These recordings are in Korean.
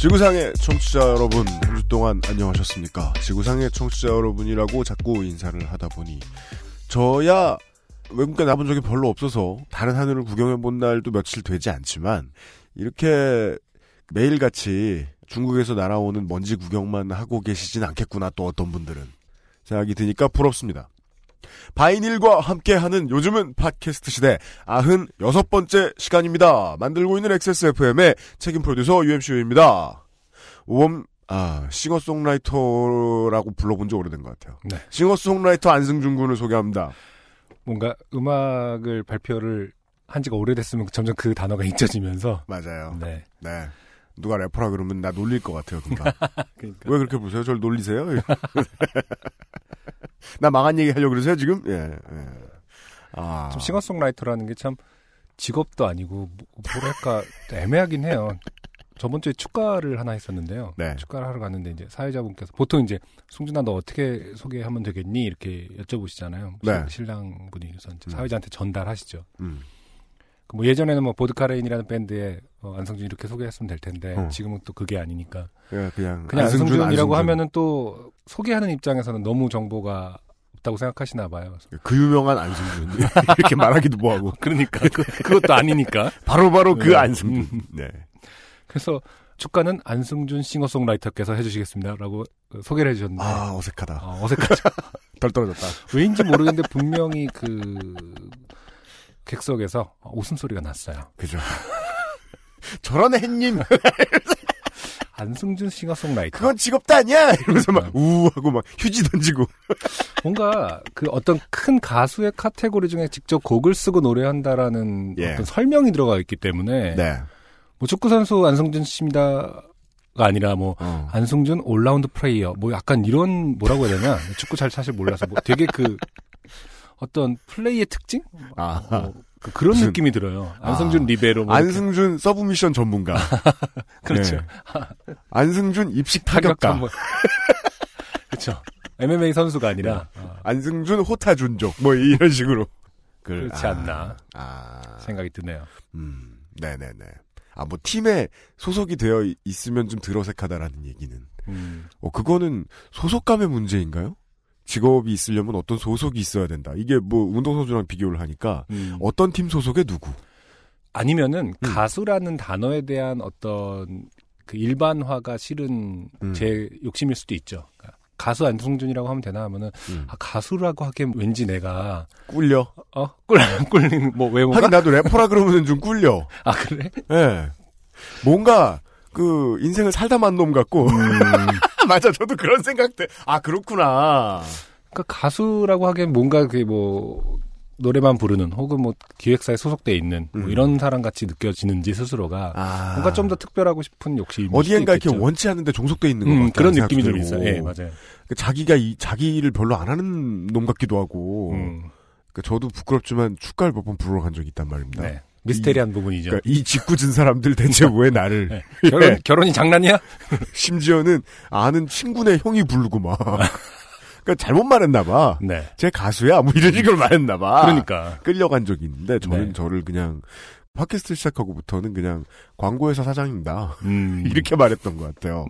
지구상의 청취자 여러분, 한 주 동안 안녕하셨습니까? 지구상의 청취자 여러분이라고 자꾸 인사를 하다 보니, 저야 외국에 나본 적이 별로 없어서 다른 하늘을 구경해 본 날도 며칠 되지 않지만, 이렇게 매일같이 중국에서 날아오는 먼지 구경만 하고 계시진 않겠구나, 또 어떤 분들은. 생각이 드니까 부럽습니다. 바이닐과 함께하는 요즘은 팟캐스트 시대 아흔 여섯 번째 시간입니다. 만들고 있는 XSFM의 책임 프로듀서 UMCU입니다. 오범 아 싱어송라이터라고 불러본 지 오래된 것 같아요. 네. 싱어송라이터 안승준 군을 소개합니다. 뭔가 음악을 발표를 한 지가 오래됐으면 점점 그 단어가 잊혀지면서 맞아요. 네. 네. 누가 래퍼라 그러면 나 놀릴 것 같아요, 금방. 그러니까 왜 그렇게 보세요? 저를 놀리세요? 나 망한 얘기 하려고 그러세요, 지금? 예, 예. 아. 좀 싱어송라이터라는 게 참 직업도 아니고 뭐- 뭐랄까 애매하긴 해요. 저번 주에 축가를 하나 했었는데요. 네. 축가를 하러 갔는데 이제 사회자분께서 보통 이제 승준아 너 어떻게 소개하면 되겠니 이렇게 여쭤보시잖아요. 네. 실- 신랑 분이 그래서 이제 음. 사회자한테 전달하시죠. 음. 그뭐 예전에는 뭐 보드카레인이라는 밴드에 어, 안성준 이렇게 소개했으면 될 텐데 어. 지금은 또 그게 아니니까 예, 그냥. 그냥 안승준, 안성준이라고. 하면은 또 소개하는 입장에서는 너무 정보가 없다고 생각하시나 봐요. 그 유명한 안승준. 이렇게 말하기도 뭐하고. 그러니까 그, 그것도 아니니까. 바로바로 그 네. 안승준. 음. 네. 그래서 축가는 안승준 싱어송라이터께서 해주시겠습니다라고 소개를 해주셨는데 아, 어색하다. 어, 어색하죠. 덜 떨어졌다. 왜인지 모르겠는데 분명히 그 객석에서 웃음소리가 났어요. 그죠. 저런 햇님, 안승준 싱어송라이터. 그건 직업도 아니야! 이러면서 막, 우 하고 막 휴지 던지고. 뭔가 그 어떤 큰 가수의 카테고리 중에 직접 곡을 쓰고 노래한다라는 예. 어떤 설명이 들어가 있기 때문에 네. 뭐 축구 선수 안승준 씨입니다 가 아니라 뭐 어. 안승준 올라운드 플레이어 뭐 약간 이런 뭐라고 해야 되냐 축구 잘 사실 몰라서 뭐 되게 그 어떤 플레이의 특징 아. 뭐 그- 그런 무슨- 느낌이 들어요. 안승준 아. 리베로 뭐. 안승준 서브미션 전문가. 그렇죠. 네. 안승준 입식 타격가. 뭐. 그렇죠. MMA 선수가 아니라 어, 안승준 호타준족. 뭐 이런 식으로. 그- 그렇지 아. 않나 아. 생각이 드네요. 음. 네네네. 아, 뭐 팀에 소속이 되어 있- 있으면 좀덜 어색하다라는 얘기는. 음. 어, 그거는 소속감의 문제인가요? 직업이 있으려면 어떤 소속이 있어야 된다. 이게 뭐 운동선수랑 비교를 하니까 음. 어떤 팀 소속에 누구? 아니면은 음. 가수라는 단어에 대한 어떤 그 일반화가 실은 음. 제 욕심일 수도 있죠. 그러니까 가수 안승준이라고 하면 되나 하면은 음. 아, 가수라고 하기엔 왠지 내가 꿀려. 어 꿀, 꿀리는 뭐 외모가 하긴 나도 래퍼라 그러면 좀 꿀려. 아 그래? 예. 뭔가 그 인생을 살다 만 놈 같고. 음. 맞아, 저도 그런 생각돼. 아 그렇구나. 그러니까 가수라고 하기엔 뭔가 그뭐 노래만 부르는 혹은 뭐 기획사에 소속돼 있는 뭐 음. 이런 사람 같이 느껴지는지 스스로가 아 뭔가 좀 더 특별하고 싶은 욕심이 어디엔가 이렇게. 원치 않는데 종속돼 있는 것 음. 그런 느낌이 좀 있어요. 예, 맞아요. 자기가 이 자기를 별로 안 하는 놈 같기도 하고. 음, 그러니까 저도 부끄럽지만 축가를 몇 번 부르러 간 적이 있단 말입니다. 네. 미스테리한 부분이죠. 그러니까 이 짓궂은 사람들 대체 왜 나를 네. 결혼, 결혼이 장난이야? 심지어는 아는 친구네 형이 부르고 막 그러니까 잘못 말했나 봐. 네. 제 가수야 뭐 이런 식으로 말했나 봐. 그러니까. 끌려간 적이 있는데 저는 네. 저를 그냥 팟캐스트 시작하고부터는 그냥 광고회사 사장입니다. 음. 이렇게 말했던 것 같아요.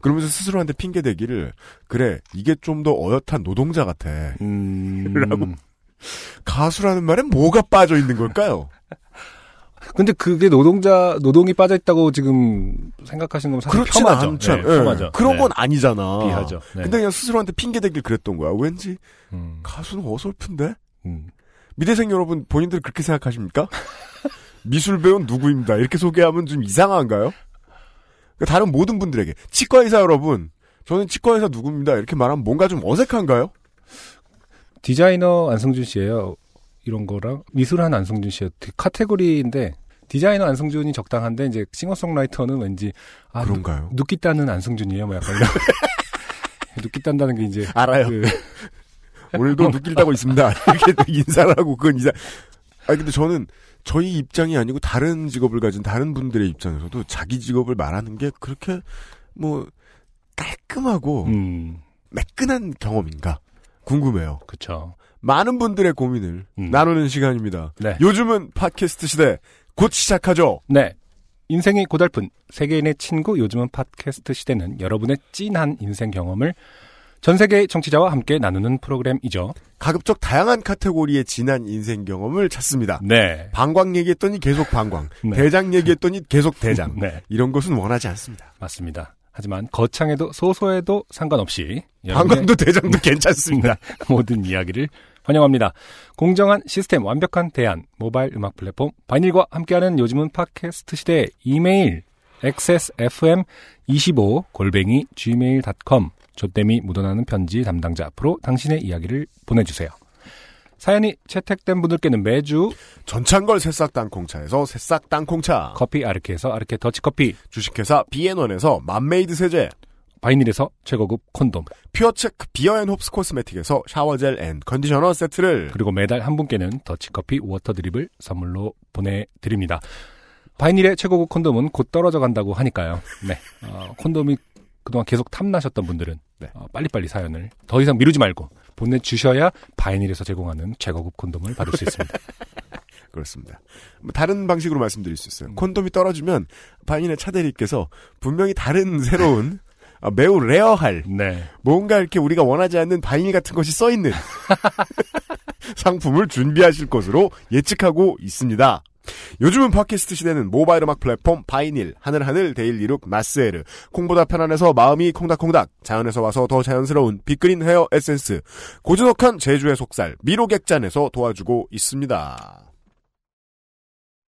그러면서 스스로한테 핑계 대기를 그래 이게 좀 더 어엿한 노동자 같아. 음. 라고. 가수라는 말에 뭐가 빠져 있는 걸까요? 근데 그게 노동자, 노동이 빠져 있다고 지금 생각하시는 건 사실 그렇진 폄하죠. 않죠. 네, 예. 폄하죠. 그런 네. 건 아니잖아. 비하죠. 네. 근데 그냥 스스로한테 핑계 대기를 그랬던 거야. 왠지 음. 가수는 어설픈데? 음. 미대생 여러분 본인들 그렇게 생각하십니까? 미술 배운 누구입니다. 이렇게 소개하면 좀 이상한가요? 그러니까 다른 모든 분들에게 치과 의사 여러분, 저는 치과 의사 누구입니다. 이렇게 말하면 뭔가 좀 어색한가요? 디자이너 안성준 씨예요. 이런 거랑 미술한 안성준. 되게 카테고리인데 디자이너 안승준이 적당한데 이제 싱어송라이터는 왠지 아 그런가요? 눕기 따는 안승준이에요. 뭐 약간 눕기 딴다는 게 이제 알아요. 그, 오늘도 눈길 따고 있습니다. 이렇게 인사를 하고 그건 인사. 아 근데 저는 저희 입장이 아니고 다른 직업을 가진 다른 분들의 입장에서도 자기 직업을 말하는 게 그렇게 뭐 깔끔하고 음, 매끈한 경험인가 궁금해요. 그쵸. 많은 분들의 고민을 음. 나누는 시간입니다. 네. 요즘은 팟캐스트 시대 곧 시작하죠. 네. 인생이 고달픈 세계인의 친구 요즘은 팟캐스트 시대는 여러분의 찐한 인생 경험을 전 세계의 청취자와 함께 나누는 프로그램이죠. 가급적 다양한 카테고리의 진한 인생 경험을 찾습니다. 네. 방광 얘기했더니 계속 방광, 네. 대장 얘기했더니 계속 대장. 네. 이런 것은 원하지 않습니다. 맞습니다. 하지만 거창해도 소소해도 상관없이 방광도 대장도 괜찮습니다. 모든 이야기를 환영합니다. 공정한 시스템, 완벽한 대안, 모바일 음악 플랫폼 바이닐과 함께하는 요즘은 팟캐스트 시대 이메일 xsfm25 골뱅이 gmail.com 조땜이 묻어나는 편지 담당자 앞으로 당신의 이야기를 보내주세요. 사연이 채택된 분들께는 매주 전창걸 새싹 땅콩차에서 새싹 땅콩차, 커피 아르케에서 아르케 더치커피, 주식회사 비앤원에서 맘메이드 세제, 바이닐에서 최고급 콘돔, 퓨어체크 비어앤홉스 코스메틱에서 샤워젤 and 컨디셔너 세트를 그리고 매달 한 분께는 더치커피 워터 드립을 선물로 보내드립니다. 바이닐의 최고급 콘돔은 곧 떨어져 간다고 하니까요. 네. 어, 콘돔이 그동안 계속 탐나셨던 분들은 네. 어, 빨리빨리 사연을 더 이상 미루지 말고 보내주셔야 바이닐에서 제공하는 최고급 콘돔을 받을 수 있습니다. 그렇습니다. 뭐 다른 방식으로 말씀드릴 수 있어요. 콘돔이 떨어지면 바이닐의 차대리께서 분명히 다른 새로운 아, 매우 rare할 네. 뭔가 이렇게 우리가 원하지 않는 바이닐 같은 것이 써 있는 상품을 준비하실 것으로 예측하고 있습니다. 요즘은 팟캐스트 시대는 모바일 음악 플랫폼 바이닐, 하늘하늘, 데일리룩, 마스에르, 콩보다 편안해서 마음이 콩닥콩닥, 자연에서 와서 더 자연스러운 빅그린 헤어 에센스, 고즈넉한 제주의 속살, 미로객잔에서 도와주고 있습니다.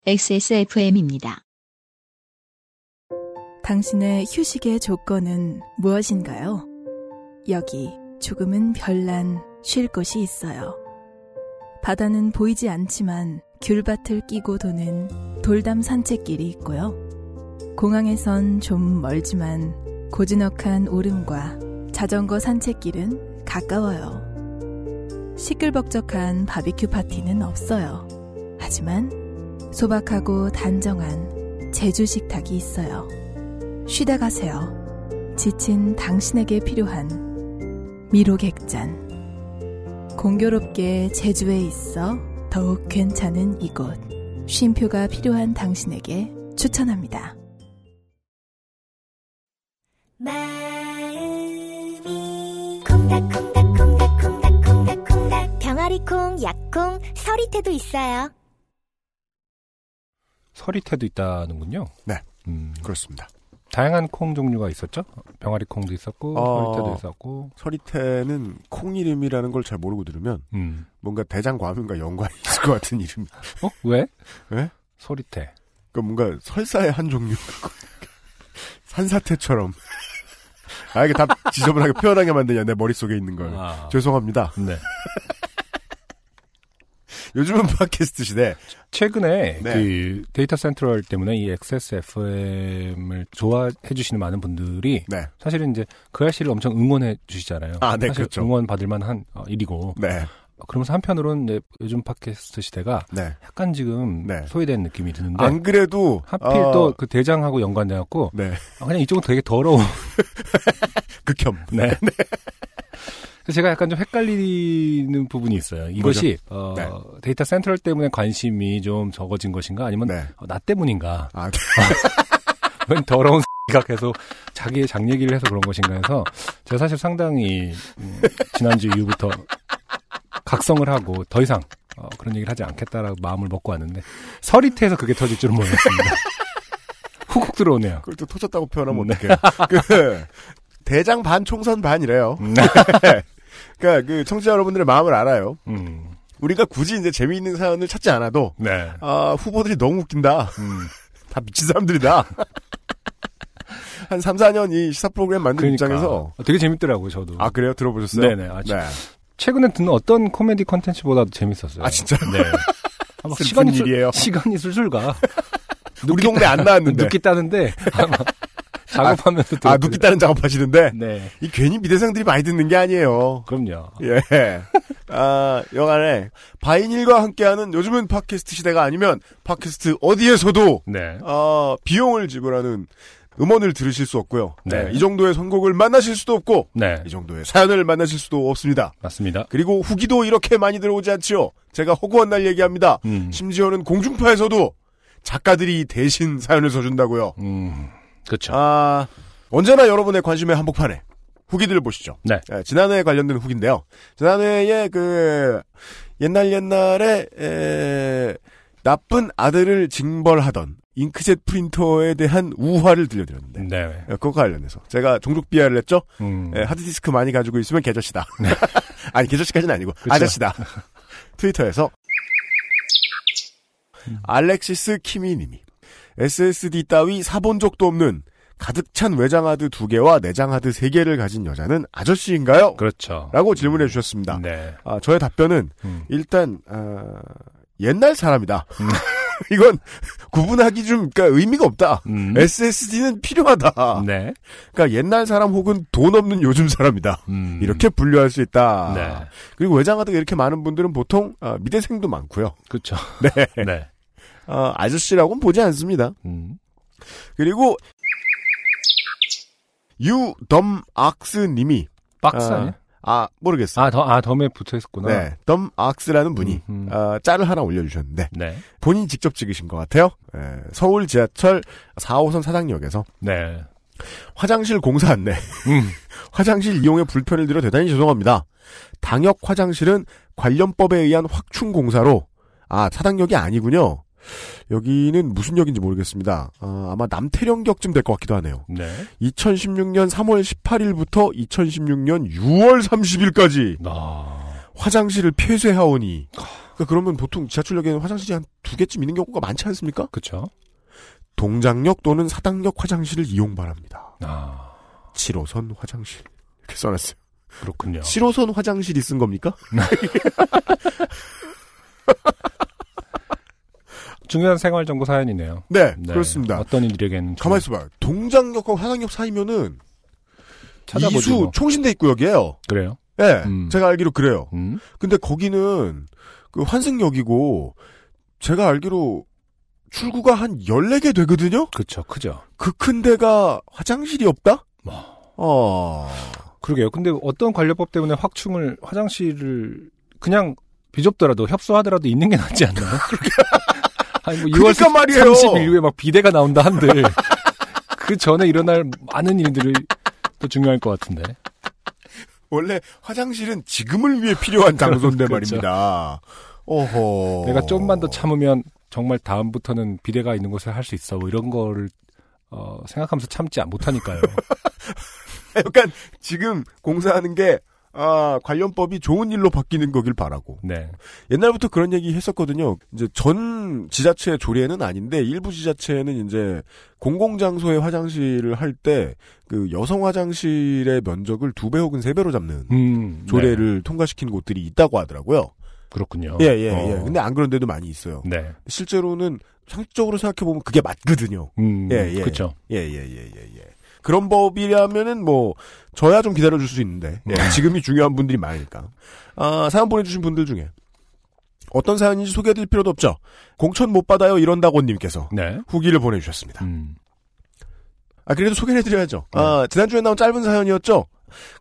XSFM입니다. 당신의 휴식의 조건은 무엇인가요? 여기 조금은 별난 쉴 곳이 있어요. 바다는 보이지 않지만 귤밭을 끼고 도는 돌담 산책길이 있고요. 공항에선 좀 멀지만 고즈넉한 오름과 자전거 산책길은 가까워요. 시끌벅적한 바비큐 파티는 없어요. 하지만 소박하고 단정한 제주 식탁이 있어요. 쉬다 가세요. 지친 당신에게 필요한 미로객잔. 공교롭게 제주에 있어 더욱 괜찮은 이곳. 쉼표가 필요한 당신에게 추천합니다. 마음이 콩닥콩닥콩닥콩닥콩닥 병아리콩, 약콩, 서리태도 있어요. 서리태도 있다는군요. 네. 음, 그렇습니다. 다양한 콩 종류가 있었죠. 병아리 콩도 있었고 어. 서리태도 있었고. 서리태는 콩 이름이라는 걸 잘 모르고 들으면 음. 뭔가 대장 과민과 연관이 있을 것 같은 이름. 어? 왜? 왜? 서리태. 그러니까 뭔가 설사의 한 종류. 산사태처럼. 아, 이게 다 지저분하게 표현하게 만드냐, 내 머릿속에 있는 걸. 아. 죄송합니다. 네. 요즘은 팟캐스트 시대. 최근에 네. 그 데이터 센트럴 때문에 이 XSFM을 좋아해 주시는 많은 분들이 네. 사실은 이제 그 아씨를 엄청 응원해 주시잖아요. 아, 네, 사실 그렇죠. 응원 받을 만한 어, 일이고. 네. 그러면서 한편으로는 이제 요즘 팟캐스트 시대가 네. 약간 지금 네. 소외된 느낌이 드는데 안 그래도. 하필 어, 또그 대장하고 연관돼 갖고 네. 아, 그냥 이쪽은 되게 더러워. 극혐. 네. 제가 약간 좀 헷갈리는 부분이 있어요. 이것이 어, 네. 데이터 센트럴 때문에 관심이 좀 적어진 것인가 아니면 네. 어, 나 때문인가? 아, 웬 더러운 X가 계속 자기의 장 얘기를 해서 그런 것인가 해서 제가 사실 상당히 음, 지난주 이후부터 각성을 하고 더 이상 어, 그런 얘기를 하지 않겠다라고 마음을 먹고 왔는데 서리태에서 그게 터질 줄은 몰랐습니다. 훅훅 들어오네요. 그걸 또 터졌다고 표현하면 네. 어떡해. 그, 대장 반 총선 반이래요. 음, 그러니까 그 청취자 여러분들의 마음을 알아요. 음, 우리가 굳이 이제 재미있는 사연을 찾지 않아도 네. 아, 후보들이 너무 웃긴다. 음, 다 미친 사람들이다. 한 3, 4년 이 시사 프로그램 만든 그러니까 입장에서 어, 되게 재밌더라고요, 저도. 아 그래요? 들어보셨어요? 네네. 아, 네. 최근에 듣는 어떤 코미디 컨텐츠보다도 재밌었어요. 아, 진짜요? 네. 아, 막 슬픈 시간이 일이에요. 슬, 시간이 술술 가. 우리 동네 안 나왔는데. 따는데 아마 작업하면서 아, 들었거든요. 눕기 따는 작업하시는데. 네. 이 괜히 미대생들이 많이 듣는 게 아니에요. 그럼요. 예. 아, 여간에 바이닐과 함께하는 요즘은 팟캐스트 시대가 아니면 팟캐스트 어디에서도 네. 아, 비용을 지불하는 음원을 들으실 수 없고요. 네. 네, 이 정도의 선곡을 만나실 수도 없고 네. 이 정도의 사연을 만나실 수도 없습니다. 맞습니다. 그리고 후기도 이렇게 많이 들어오지 않지요. 제가 허구한 날 얘기합니다. 음. 심지어는 공중파에서도 작가들이 대신 사연을 써준다고요. 음. 그렇죠. 아, 언제나 여러분의 관심의 한복판에 후기들을 보시죠. 네. 예, 지난해에 관련된 후기인데요. 지난해에 그 옛날 옛날에 에, 나쁜 아들을 징벌하던 잉크젯 프린터에 대한 우화를 들려드렸는데 네. 예, 그거 관련해서 제가 종족 비하를 했죠. 음. 예, 하드디스크 많이 가지고 있으면 개저씨다. 아니 개저씨까지는 아니고 그쵸. 아저씨다. 트위터에서 알렉시스 키미님이 SSD 따위 사본 적도 없는 가득 찬 외장 하드 두 개와 내장 하드 세 개를 가진 여자는 아저씨인가요? 그렇죠. 라고 질문해 주셨습니다. 네. 아, 저의 답변은 음. 일단 아, 옛날 사람이다. 음. 이건 구분하기 좀 그러니까 의미가 없다. 음. SSD는 필요하다. 네. 그러니까 옛날 사람 혹은 돈 없는 요즘 사람이다. 음. 이렇게 분류할 수 있다. 네. 그리고 외장 하드가 이렇게 많은 분들은 보통 아, 미대생도 많고요. 그렇죠. 네. 네. 아, 아저씨라고는 보지 않습니다. 음. 그리고 유덤악스님이 박스 아? 아 모르겠어요. 아, 더, 아, 덤에 붙어 있었구나. 네, 덤악스라는 분이 음, 음. 아, 짤을 하나 올려주셨는데 네. 본인 직접 찍으신 것 같아요. 예, 서울 지하철 4호선 사당역에서 네. 화장실 공사 안내, 음. 화장실 이용에 불편을 드려 대단히 죄송합니다. 당역 화장실은 관련법에 의한 확충 공사로 아 사당역이 아니군요. 여기는 무슨 역인지 모르겠습니다. 아, 아마 남태령역쯤 될 것 같기도 하네요. 네. 2016년 3월 18일부터 2016년 6월 30일까지 아. 화장실을 폐쇄하오니 그러니까 그러면 보통 지하철역에는 화장실이 한 두 개쯤 있는 경우가 많지 않습니까? 그쵸. 동작역 또는 사당역 화장실을 이용 바랍니다. 아. 7호선 화장실 이렇게 써놨어요. 그렇군요. 7호선 화장실이 쓴 겁니까? 중요한 생활 정보 사연이네요. 네, 네. 그렇습니다. 어떤 이들에게는 좀 가만 있어봐요. 동작역과 화당역 사이면은 찾아보죠. 이수 뭐. 총신대 입구역이에요. 그래요? 예, 음. 제가 알기로 그래요. 음. 근데 거기는 그 환승역이고 제가 알기로 출구가 한 14개 되거든요? 그쵸, 크죠. 그 큰 데가 화장실이 없다? 뭐. 어. 그러게요. 근데 어떤 관련법 때문에 확충을 화장실을 그냥 비좁더라도 협소하더라도 있는 게 낫지 않나요? 아니 뭐 2월 그러니까 말이에요. 30일에 막 비대가 나온다 한들 그 전에 일어날 많은 일들이 또 중요할 것 같은데. 원래 화장실은 지금을 위해 필요한 장소인데 그렇죠. 말입니다. 어허. 내가 좀만 더 참으면 정말 다음부터는 비대가 있는 곳을 할 수 있어. 뭐 이런 거를 어, 생각하면서 참지 못하니까요. 약간 지금 공사하는 게 아, 관련법이 좋은 일로 바뀌는 거길 바라고. 네. 옛날부터 그런 얘기 했었거든요. 이제 전 지자체 조례는 아닌데 일부 지자체는 이제 공공장소의 화장실을 할 때 그 여성 화장실의 면적을 두 배 혹은 세 배로 잡는 음, 조례를 통과시킨 곳들이 있다고 하더라고요. 네. 그렇군요. 예, 예, 어. 예. 근데 안 그런 데도 많이 있어요. 네. 실제로는 상식적으로 생각해 보면 그게 맞거든요. 음, 예, 예. 그렇죠. 예, 예, 예, 예, 예. 그런 법이라면은 뭐, 저야 좀 기다려줄 수 있는데, 예, 지금이 중요한 분들이 많으니까. 아, 사연 보내주신 분들 중에, 어떤 사연인지 소개해드릴 필요도 없죠. 공천 못 받아요, 이런다고님께서 네. 후기를 보내주셨습니다. 음. 아, 그래도 소개를 해드려야죠. 아, 지난주에 나온 짧은 사연이었죠?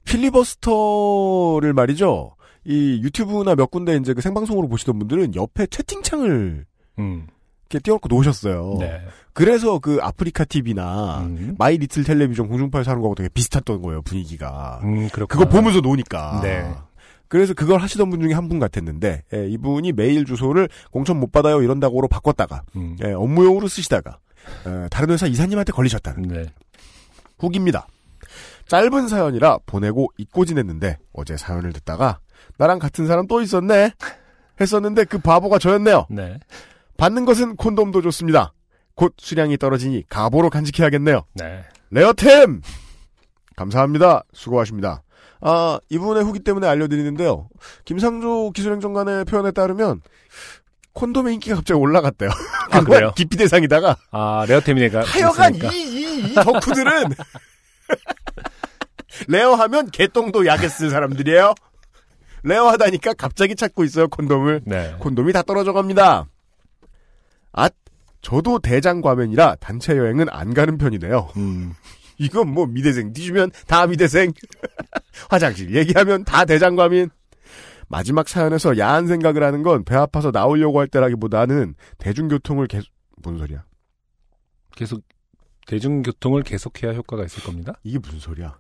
필리버스터를 말이죠. 이 유튜브나 몇 군데 이제 그 생방송으로 보시던 분들은 옆에 채팅창을 음. 이렇게 띄워놓고 놓으셨어요. 네. 그래서 그 아프리카 TV나 음. 마이 리틀 텔레비전 공중파에서 하는 거하고 되게 비슷했던 거예요, 분위기가. 음. 그거 보면서 노니까. 네. 그래서 그걸 하시던 분 중에 한 분 같았는데, 예, 이분이 메일 주소를 공천 못 받아요 이런다고로 바꿨다가, 음. 예, 업무용으로 쓰시다가, 예, 다른 회사 이사님한테 걸리셨다는 네. 후기입니다. 짧은 사연이라 보내고 잊고 지냈는데, 어제 사연을 듣다가, 나랑 같은 사람 또 있었네? 했었는데 그 바보가 저였네요. 네. 받는 것은 콘돔도 좋습니다. 곧 수량이 떨어지니 가보로 간직해야겠네요. 네. 레어템! 감사합니다. 수고하십니다. 아, 이분의 후기 때문에 알려드리는데요. 김상조 기술행정관의 표현에 따르면, 콘돔의 인기가 갑자기 올라갔대요. 아, 그래요? 기피 대상이다가 아, 레어템이네가. 하여간 이, 있으니까. 이, 이 덕후들은 rare하면 개똥도 약에 쓸 사람들이에요. rare하다니까 갑자기 찾고 있어요, 콘돔을. 네. 콘돔이 다 떨어져 갑니다. 아, 저도 대장 과민이라 단체 여행은 안 가는 편이네요. 음, 이건 뭐 미대생 뒤지면 다 미대생. 화장실 얘기하면 다 대장 과민. 마지막 사연에서 야한 생각을 하는 건 배 아파서 나오려고 할 때라기보다는 대중교통을 계속 뭔 소리야? 계속, 대중교통을 계속해야 효과가 있을 겁니다. 이게 무슨 소리야?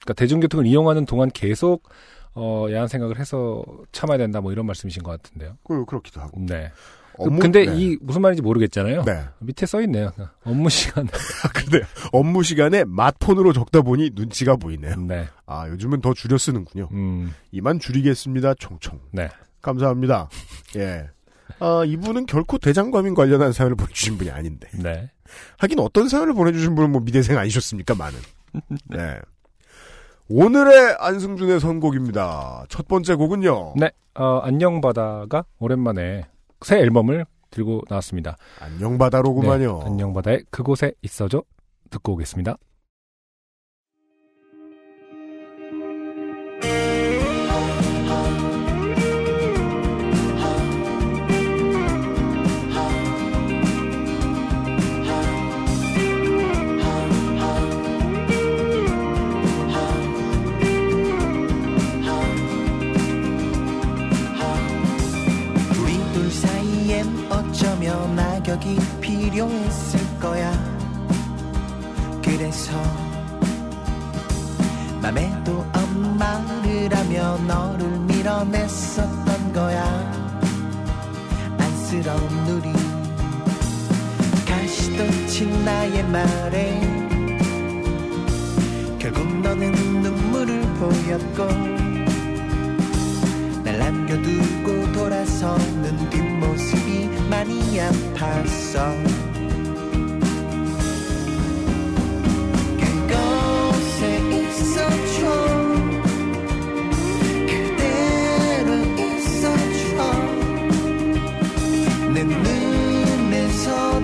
그러니까 대중교통을 이용하는 동안 계속, 어, 야한 생각을 해서 참아야 된다, 뭐 이런 말씀이신 것 같은데요. 그 그렇기도 하고. 네. 업무- 근데 네. 이, 무슨 말인지 모르겠잖아요. 네. 밑에 써 있네요. 업무 시간. 아, 근데 업무 시간에 마폰으로 적다 보니 눈치가 보이네요. 네. 아, 요즘은 더 줄여 쓰는군요. 음, 이만 줄이겠습니다. 총총. 네. 감사합니다. 예. 아, 이분은 결코 대장과민 관련한 사연을 보내주신 분이 아닌데. 네. 하긴 어떤 사연을 보내주신 분은 뭐 미대생 아니셨습니까, 많은. 네. 오늘의 안승준의 선곡입니다. 첫 번째 곡은요. 네. 어, 안녕 바다가 오랜만에 새 앨범을 들고 나왔습니다. 안녕 바다로구만요. 네, 안녕 바다의 그곳에 있어줘 듣고 오겠습니다. 그래서 맘에도 엄마를 하며 너를 밀어냈었던 거야. 안쓰러운 우리. 가시도 친 나의 말에 결국 너는 눈물을 보였고 날 남겨두고 돌아서는 뒷모습이 많이 아팠어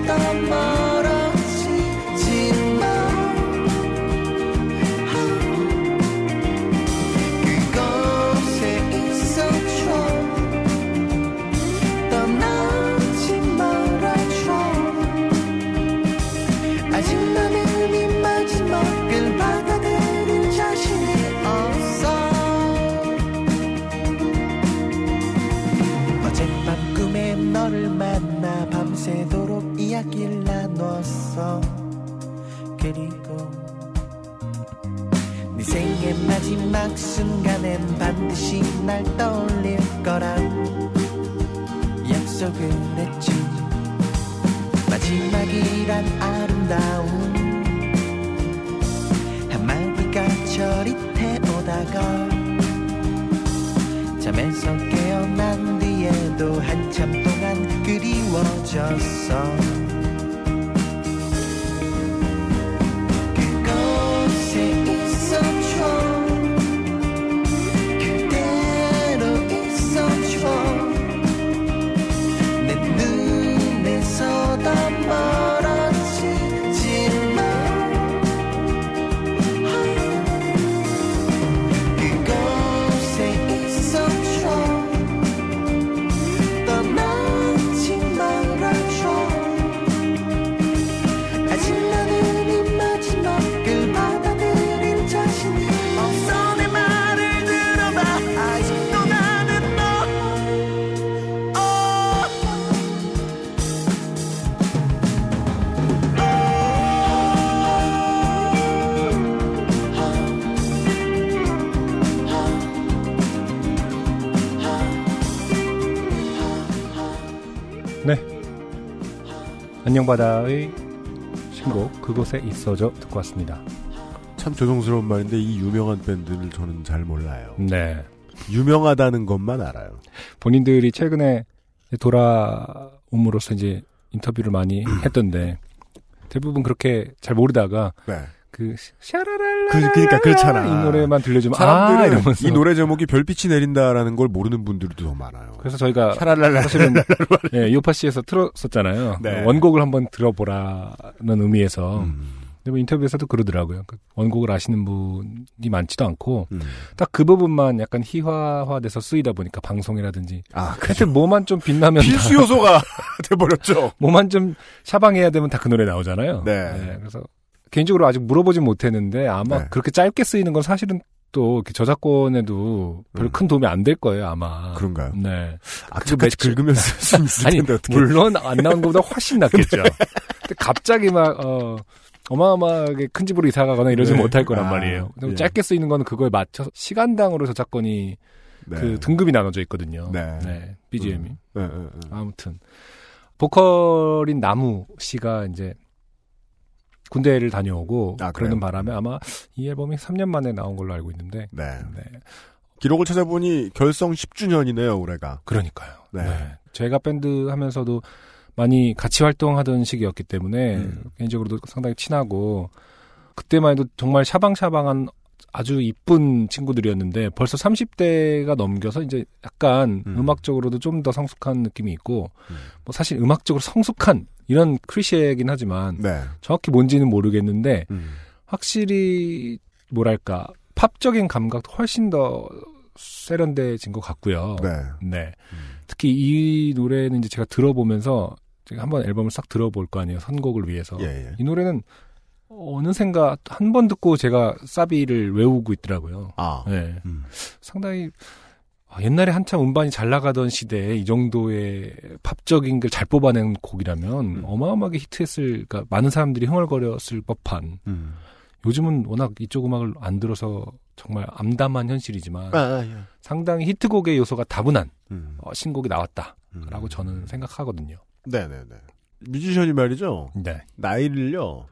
눈에 안녕바다의 신곡 그곳에 있어줘 듣고 왔습니다. 참 죄송스러운 말인데 이 유명한 밴드를 저는 잘 몰라요. 네. 유명하다는 것만 알아요. 본인들이 최근에 돌아옴으로써 이제 인터뷰를 많이 했던데 대부분 그렇게 잘 모르다가 네. 그그 샤라랄라 그, 그러니까 그렇잖아. 이 노래만 들려주면 아 사람들은 이러면서 이 노래 제목이 별빛이 내린다라는 걸 모르는 분들도 더 많아요. 그래서 저희가 샤랄랄라. 사실은 예, 요파 씨에서 틀었었잖아요. 네. 원곡을 한번 들어보라는 의미에서. 음, 근데 뭐 인터뷰에서도 그러더라고요. 그 원곡을 아시는 분이 많지도 않고 음. 딱그 부분만 약간 희화화돼서 쓰이다 보니까 방송이라든지 아, 그 하여튼 뭐만 좀 빛나면 필수 다, 요소가 돼버렸죠. 뭐만 좀 샤방해야 되면 다 그 노래 나오잖아요. 네. 그래서 개인적으로 아직 물어보진 못했는데 아마 네. 그렇게 짧게 쓰이는 건 사실은 또 저작권에도 별 음. 큰 도움이 안 될 거예요 아마. 그런가요? 네. 악착같이 매출- 긁으면서 쓸수 있을 아니 텐데 어떻게? 물론 안 나온 것보다 훨씬 낫겠죠. 근데 갑자기 막 어, 어마어마하게 큰 집으로 이사 가거나 이러지 네. 못할 거란 아, 말이에요. 예. 짧게 쓰이는 거는 그거에 맞춰서 시간당으로 저작권이 네. 그 등급이 나눠져 있거든요. 네. BGM이. 음. 네, 네, 네. 아무튼 보컬인 나무 씨가 이제 군대를 다녀오고 아, 그러는? 바람에 아마 이 앨범이 3년 만에 나온 걸로 알고 있는데 네. 네. 기록을 찾아보니 결성 10주년이네요, 올해가. 그러니까요. 네. 네. 제가 밴드 하면서도 많이 같이 활동하던 시기였기 때문에 음. 개인적으로도 상당히 친하고 그때만 해도 정말 샤방샤방한 아주 이쁜 친구들이었는데 벌써 30대가 넘겨서 이제 약간 음. 음. 악적으로도 좀 더 성숙한 느낌이 있고 음. 뭐 사실 음악적으로 성숙한 이런 클리셰이긴 하지만 네. 정확히 뭔지는 모르겠는데 음. 확실히 뭐랄까 팝적인 감각도 훨씬 더 세련돼진 것 같고요. 네. 네. 음. 특히 이 노래는 이제 제가 들어보면서 제가 한번 앨범을 싹 들어볼 거 아니에요. 선곡을 위해서. 예, 예. 이 노래는 어느샌가 한 번 듣고 제가 사비를 외우고 있더라고요. 아. 네. 음. 상당히 아, 옛날에 한참 음반이 잘 나가던 시대에 이 정도의 팝적인 걸 잘 뽑아낸 곡이라면 음. 어마어마하게 히트했을, 그러니까 많은 사람들이 흥얼거렸을 법한. 음. 요즘은 워낙 이쪽 음악을 안 들어서 정말 암담한 현실이지만 아, 아, 예. 상당히 히트곡의 요소가 다분한 음. 어, 신곡이 나왔다라고 음. 저는 생각하거든요. 네네네. 뮤지션이 말이죠. 네. 나이를요,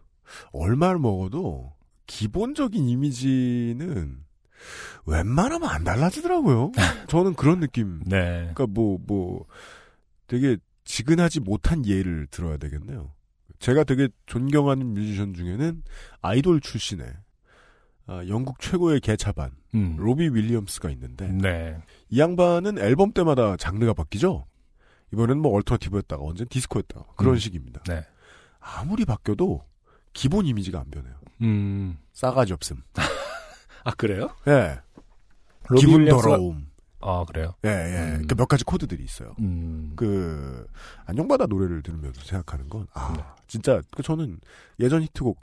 얼마를 먹어도 기본적인 이미지는 웬만하면 안 달라지더라고요. 저는 그런 느낌. 네. 그러니까 뭐, 뭐, 되게 지근하지 못한 예를 들어야 되겠네요. 제가 되게 존경하는 뮤지션 중에는 아이돌 출신의 아, 영국 최고의 개차반 음. 로비 윌리엄스가 있는데 네. 이 양반은 앨범 때마다 장르가 바뀌죠. 이번에는 뭐 얼터너티브였다가 언젠 디스코였다가 그런 음. 식입니다. 네. 아무리 바뀌어도 기본 이미지가 안 변해요. 음. 싸가지 없음. 아, 그래요? 예. 기분 더러움. 아, 그래요? 예, 예. 음. 그몇 가지 코드들이 있어요. 음. 그 안녕바다 노래를 들으면서 생각하는 건 아, 네. 진짜 그 저는 예전 히트곡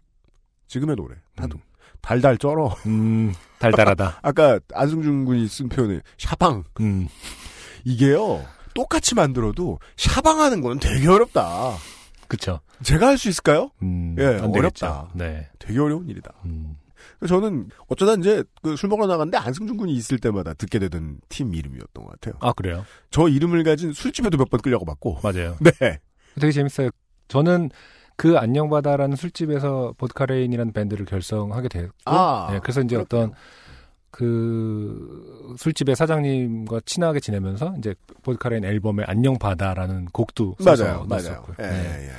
지금의 노래 다도 음. 달달 쩔어. 음, 달달하다. 아까 안승준 군이 쓴 표현을 샤방 음. 이게요. 똑같이 만들어도 샤방하는 건 되게 어렵다. 그쵸. 제가 할 수 있을까요? 음. 예. 어렵다. 네. 되게 어려운 일이다. 음. 저는 어쩌다 이제 그 술 먹으러 나갔는데 안승준 군이 있을 때마다 듣게 되던 팀 이름이었던 것 같아요. 아, 그래요? 저 이름을 가진 술집에도 몇 번 끌려가 봤고. 맞아요. 네. 되게 재밌어요. 저는 그 안녕바다라는 술집에서 보드카레인이라는 밴드를 결성하게 됐고, 아, 네, 그래서 이제 어떤 그 술집의 사장님과 친하게 지내면서 이제 보드카레인 앨범에 안녕 바다라는 곡도 써서 맞아요, 맞아요. 넣었었고요. 예, 네. 예.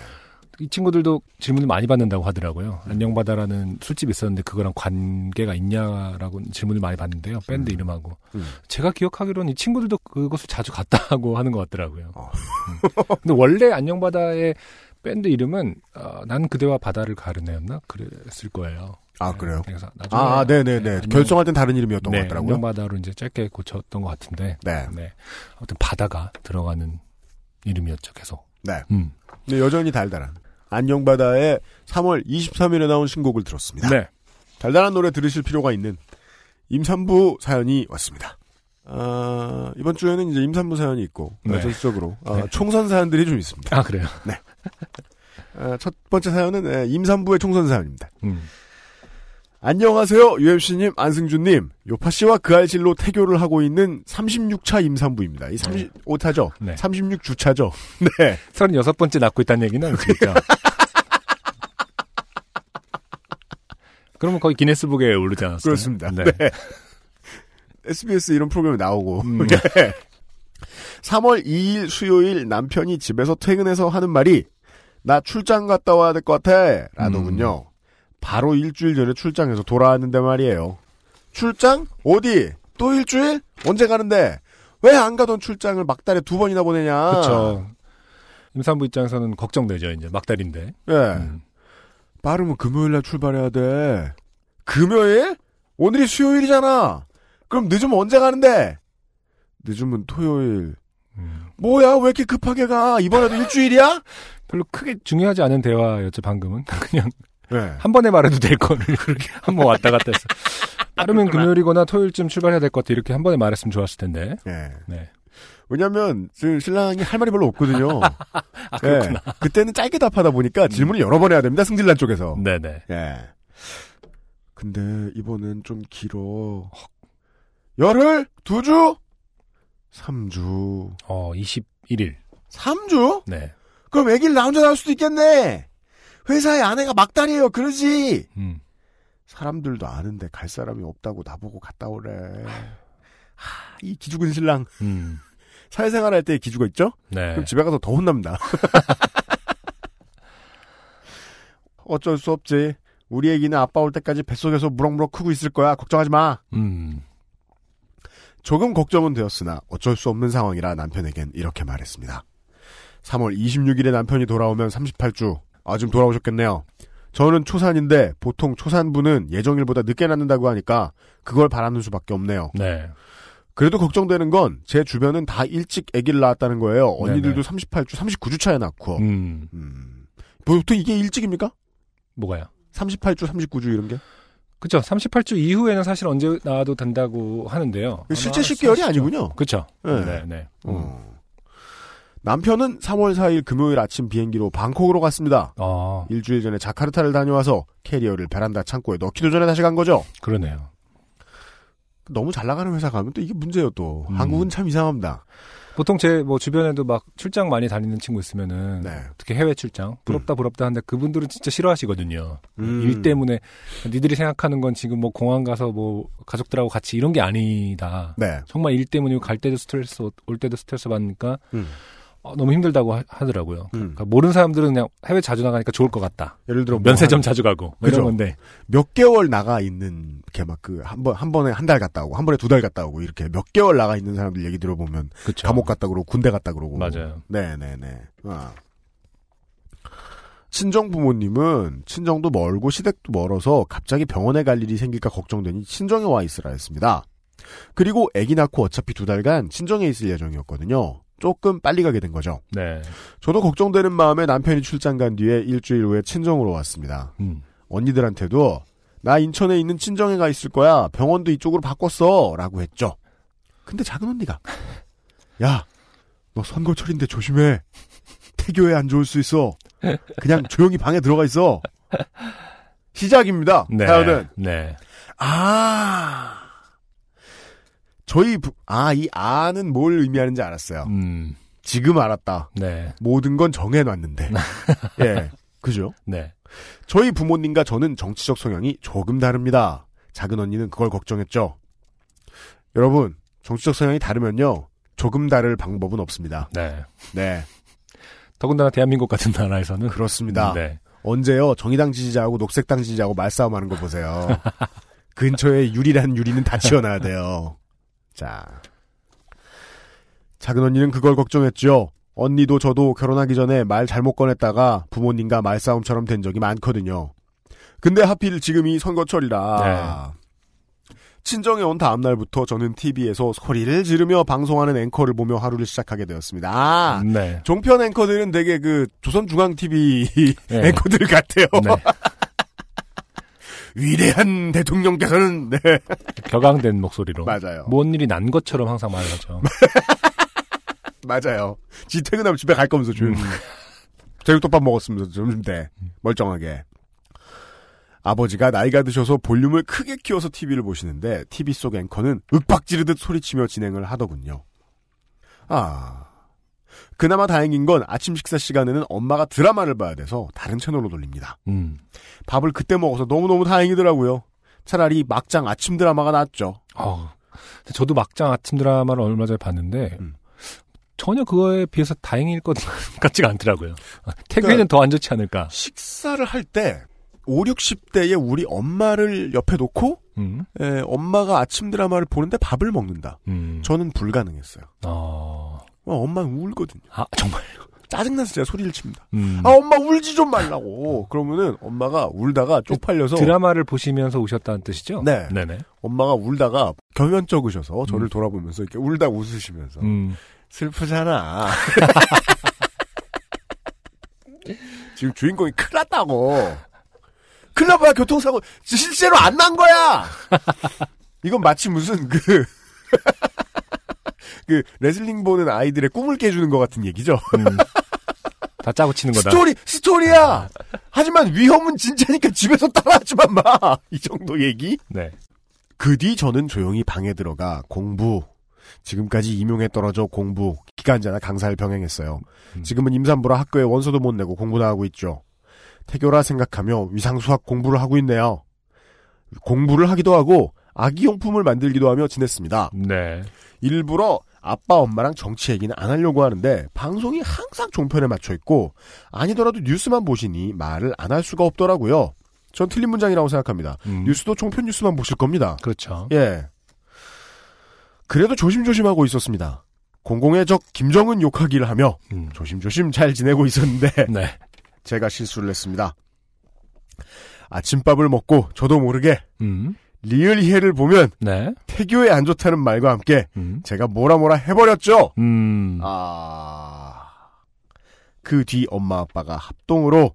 이 친구들도 질문을 많이 받는다고 하더라고요. 안녕 바다라는 술집이 있었는데 그거랑 관계가 있냐라고 질문을 많이 받는데요. 밴드 음. 이름하고. 음. 제가 기억하기로는 이 친구들도 그것을 자주 갔다고 하는 것 같더라고요. 어. 음. 근데 원래 안녕 바다의 밴드 이름은 어, 난 그대와 바다를 가르네였나 그랬을 거예요. 아, 네, 그래요? 그래서 나중에 아, 네네네. 네, 안녕- 결성할 땐 다른 이름이었던 네, 것 같더라고요. 안녕바다로 이제 짧게 고쳤던 것 같은데. 네. 네. 아무튼 바다가 들어가는 이름이었죠, 계속. 네. 음. 네, 여전히 달달한. 안녕바다의 3월 23일에 나온 신곡을 들었습니다. 네. 달달한 노래 들으실 필요가 있는 임산부 사연이 왔습니다. 아, 이번 주에는 이제 임산부 사연이 있고, 네. 아, 전체적으로 아, 네. 총선 사연들이 좀 있습니다. 아, 그래요? 아, 첫 번째 사연은 에, 임산부의 총선 사연입니다. 음. 안녕하세요, UMC님, 안승준님. 요파씨와 그 알실로 태교를 하고 있는 36차 임산부입니다. 이 35차죠? 네. 36주차죠? 네. 36번째 낳고 있다는 얘기는 진짜. 그러면 거의 기네스북에 오르지 않았어요? 그렇습니다. 네. 네. SBS 이런 프로그램이 나오고. 음. 네. 3월 2일 수요일 남편이 집에서 퇴근해서 하는 말이 나 출장 갔다 와야 될 것 같아. 라더군요. 바로 일주일 전에 출장해서 돌아왔는데 말이에요. 출장? 어디? 또 일주일? 언제 가는데? 왜 안 가던 출장을 막달에 두 번이나 보내냐? 그렇죠. 임산부 입장에서는 걱정되죠. 이제 막달인데. 예. 음. 빠르면 금요일 날 출발해야 돼. 금요일? 오늘이 수요일이잖아. 그럼 늦으면 언제 가는데? 늦으면 토요일. 음. 뭐야? 왜 이렇게 급하게 가? 이번에도 일주일이야? 별로 크게 중요하지 않은 대화였죠. 방금은 그냥 네. 한 번에 말해도 될 거를 그렇게 한 번 왔다 갔다 했어. 빠르면 금요일이거나 토요일쯤 출발해야 될 것 같아. 이렇게 한 번에 말했으면 좋았을 텐데. 네. 네. 왜냐면 하 신랑이 할 말이 별로 없거든요. 아 그렇구나. 예. 그때는 짧게 답하다 보니까 질문을 여러 번 해야 됩니다. 승질난 쪽에서. 네네. 예. 근데 이번엔 좀 길어. 열흘? 두 주? 삼 주. 어 21일. 삼 주? 네. 그럼 애기를 나 혼자 낳을 수도 있겠네. 회사에 아내가 막달이에요. 그러지. 음. 사람들도 아는데 갈 사람이 없다고 나보고 갔다 오래. 하, 이 기죽은 신랑. 음. 사회생활 할 때 기죽어 있죠? 네. 그럼 집에 가서 더 혼납니다. 어쩔 수 없지. 우리 애기는 아빠 올 때까지 뱃속에서 무럭무럭 크고 있을 거야. 걱정하지 마. 음. 조금 걱정은 되었으나 어쩔 수 없는 상황이라 남편에겐 이렇게 말했습니다. 3월 26일에 남편이 돌아오면 38주. 아, 지금 돌아오셨겠네요. 저는 초산인데 보통 초산부는 예정일보다 늦게 낳는다고 하니까 그걸 바라는 수밖에 없네요. 네. 그래도 걱정되는 건 제 주변은 다 일찍 아기를 낳았다는 거예요. 언니들도 네네. 38주, 39주 차에 낳고. 음. 음. 보통 이게 일찍입니까? 뭐가요? 38주, 39주 이런 게? 그쵸. 38주 이후에는 사실 언제 나와도 된다고 하는데요. 실제 10개월이 아니군요. 그쵸. 네. 네, 네. 어. 남편은 3월 4일 금요일 아침 비행기로 방콕으로 갔습니다. 아, 일주일 전에 자카르타를 다녀와서 캐리어를 베란다 창고에 넣기도 전에 다시 간 거죠. 그러네요. 너무 잘 나가는 회사 가면 또 이게 문제예요 또. 음. 한국은 참 이상합니다. 보통 제 뭐 주변에도 막 출장 많이 다니는 친구 있으면은 네. 특히 해외 출장 부럽다 부럽다 하는데 그분들은 진짜 싫어하시거든요. 음. 일 때문에 니들이 생각하는 건 지금 뭐 공항 가서 뭐 가족들하고 같이 이런 게 아니다. 네. 정말 일 때문이고 갈 때도 스트레스 올 때도 스트레스 받으니까 음. 어, 너무 힘들다고 하, 더라고요 음. 그러니까 모르는 사람들은 그냥 해외 자주 나가니까 좋을 것 같다. 예를 들어 뭐 면세점 한 자주 가고 뭐 그죠. 이런 건데 몇 개월 나가 있는 이렇게 막 그 한 번 한 번에 한 달 갔다 오고 한 번에 두 달 갔다 오고 이렇게 몇 개월 나가 있는 사람들 얘기 들어보면 그쵸. 감옥 갔다 그러고 군대 갔다 그러고 맞아요. 네네네. 아. 친정 부모님은 친정도 멀고 시댁도 멀어서 갑자기 병원에 갈 일이 생길까 걱정되니 친정에 와 있으라 했습니다. 그리고 아기 낳고 어차피 두 달간 친정에 있을 예정이었거든요. 조금 빨리 가게 된 거죠. 네. 저도 걱정되는 마음에 남편이 출장 간 뒤에 일주일 후에 친정으로 왔습니다. 음. 언니들한테도 나 인천에 있는 친정에 가 있을 거야. 병원도 이쪽으로 바꿨어. 라고 했죠. 근데 작은 언니가 야, 너 선거철인데 조심해. 태교에 안 좋을 수 있어. 그냥 조용히 방에 들어가 있어. 시작입니다. 네. 사연은 네. 아 저희 부, 아, 이 아는 뭘 의미하는지 알았어요. 음. 지금 알았다. 네. 모든 건 정해놨는데. 예. 그죠? 네. 저희 부모님과 저는 정치적 성향이 조금 다릅니다. 작은 언니는 그걸 걱정했죠. 여러분, 정치적 성향이 다르면요. 조금 다를 방법은 없습니다. 네. 네. 더군다나 대한민국 같은 나라에서는 그렇습니다. 네. 언제요? 정의당 지지자하고 녹색당 지지자하고 말싸움하는 거 보세요. 근처에 유리란 유리는 다 치워놔야 돼요. 자, 작은 언니는 그걸 걱정했죠. 언니도 저도 결혼하기 전에 말 잘못 꺼냈다가 부모님과 말싸움처럼 된 적이 많거든요. 근데 하필 지금이 선거철이라. 친정에 온 다음 날부터 저는 TV에서 소리를 지르며 방송하는 앵커를 보며 하루를 시작하게 되었습니다. 아, 네. 종편 앵커들은 되게 그 조선중앙TV 네. 앵커들 같아요. 네. 위대한 대통령께서는 네. 격앙된 목소리로 맞아요. 뭔 일이 난 것처럼 항상 말을 하죠. 맞아요. 지 퇴근하면 집에 갈 거면서 조용히. 제육덮밥 먹었습니다. 점심 때 멀쩡하게. 아버지가 나이가 드셔서 볼륨을 크게 키워서 TV를 보시는데 TV 속 앵커는 윽박 지르듯 소리치며 진행을 하더군요. 아. 그나마 다행인 건 아침 식사 시간에는 엄마가 드라마를 봐야 돼서 다른 채널로 돌립니다. 음. 밥을 그때 먹어서 너무너무 다행이더라고요. 차라리 막장 아침 드라마가 낫죠. 어. 저도 막장 아침 드라마를 얼마 전에 봤는데 음. 전혀 그거에 비해서 다행일 것 같지가 않더라고요. 태교에는 그러니까- 더안 좋지 않을까. 식사를 할 때 5, 60대의 우리 엄마를 옆에 놓고 음. 에, 엄마가 아침 드라마를 보는데 밥을 먹는다. 음. 저는 불가능했어요. 어. 어, 엄마는 울거든요. 아, 정말. 짜증나서 제가 소리를 칩니다. 음. 아 엄마 울지 좀 말라고. 그러면은 엄마가 울다가 쪽팔려서 드라마를 보시면서 오셨다는 뜻이죠? 네. 네네. 엄마가 울다가 견면 적으셔서 저를 음. 돌아보면서 이렇게 울다 웃으시면서 음. 슬프잖아. 지금 주인공이 큰일 났다고. 큰일 나봐야 교통사고 실제로 안 난 거야. 이건 마치 무슨 그. 그 레슬링 보는 아이들의 꿈을 깨주는 것 같은 얘기죠. 음. 다 짜고 치는 거다. 스토리 스토리야. 하지만 위험은 진짜니까 집에서 따라하지만 마. 이 정도 얘기. 네. 그 뒤 저는 조용히 방에 들어가 공부. 지금까지 임용에 떨어져 공부. 기간제나 강사를 병행했어요. 음. 지금은 임산부라 학교에 원서도 못 내고 공부나 하고 있죠. 태교라 생각하며 위상수학 공부를 하고 있네요. 공부를 하기도 하고 아기용품을 만들기도 하며 지냈습니다. 네. 일부러 아빠 엄마랑 정치 얘기는 안 하려고 하는데 방송이 항상 종편에 맞춰 있고 아니더라도 뉴스만 보시니 말을 안 할 수가 없더라고요. 전 틀린 문장이라고 생각합니다. 음. 뉴스도 종편 뉴스만 보실 겁니다. 그렇죠. 예. 그래도 조심조심하고 있었습니다. 공공의 적 김정은 욕하기를 하며 음. 조심조심 잘 지내고 있었는데 네. 제가 실수를 했습니다. 아침밥을 먹고 저도 모르게 음. 리을희해를 보면 네. 태교에 안 좋다는 말과 함께 음. 제가 뭐라 뭐라 해버렸죠. 음. 아. 그 뒤 엄마 아빠가 합동으로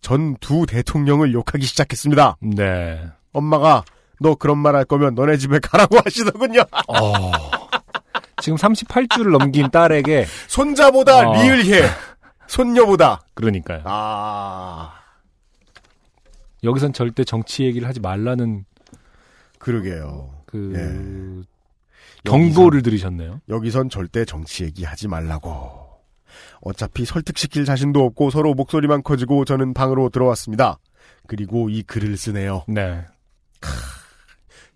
전 두 대통령을 욕하기 시작했습니다. 네. 엄마가 너 그런 말 할 거면 너네 집에 가라고 하시더군요. 어. 지금 38주를 넘긴 딸에게 손자보다 어. 리을해. 손녀보다. 그러니까요. 아. 여기선 절대 정치 얘기를 하지 말라는 그러게요. 그 경고를 들으셨네요. 여기선 절대 정치 얘기 하지 말라고. 어차피 설득시킬 자신도 없고 서로 목소리만 커지고 저는 방으로 들어왔습니다. 그리고 이 글을 쓰네요. 네.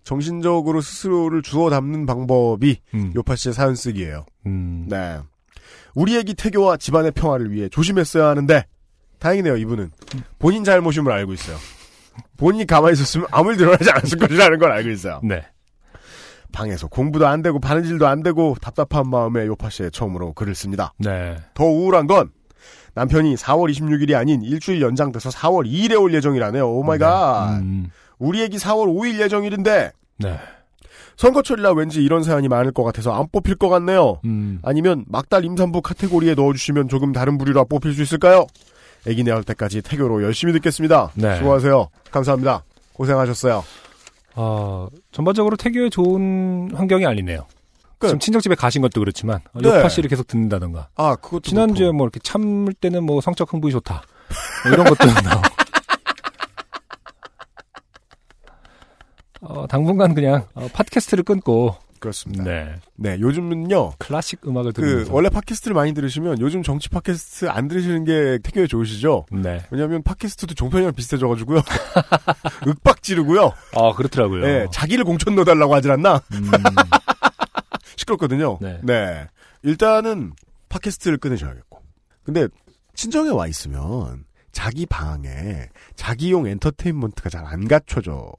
정신적으로 스스로를 주워 담는 방법이 음. 요파 씨의 사연 쓰기예요. 음. 네. 우리 애기 태교와 집안의 평화를 위해 조심했어야 하는데 다행이네요. 이분은 본인 잘못임을 알고 있어요. 본인이 가만히 있었으면 아무 일도 일어나지 않았을 것이라는 걸 알고 있어요. 네. 방에서 공부도 안 되고 바느질도 안 되고 답답한 마음에 요팟시에 처음으로 글을 씁니다. 네. 더 우울한 건 남편이 4월 26일이 아닌 일주일 연장돼서 4월 2일에 올 예정이라네요. oh my god. 음. 우리 애기 4월 5일 예정일인데 네. 선거철이라 왠지 이런 사연이 많을 것 같아서 안 뽑힐 것 같네요. 음. 아니면 막달 임산부 카테고리에 넣어주시면 조금 다른 부류라 뽑힐 수 있을까요? 애기 낳을 때까지 태교로 열심히 듣겠습니다. 네. 수고하세요. 감사합니다. 고생하셨어요. 아, 전반적으로 태교에 좋은 환경이 아니네요. 그- 지금 친정집에 가신 것도 그렇지만 어, 네. 요파 씨를 계속 듣는다던가 아, 그것도 지난주에 그렇고. 뭐 이렇게 참을 때는 뭐 성적 흥분이 좋다 뭐 이런 것도 나오고 어, 당분간 그냥 어, 팟캐스트를 끊고 그렇습니다. 네. 네 요즘은요. 클래식 음악을 그 원래 팟캐스트를 많이 들으시면 요즘 정치 팟캐스트 안 들으시는 게 태교에 좋으시죠? 네. 왜냐하면 팟캐스트도 종편이랑 비슷해져가지고요. 윽박 지르고요. 아 그렇더라고요. 네, 자기를 공천 넣어달라고 하질 않나? 음, 시끄럽거든요. 네. 일단은 팟캐스트를 끊으셔야겠고. 근데 친정에 와 있으면 자기 방에 자기용 엔터테인먼트가 잘 안 갖춰져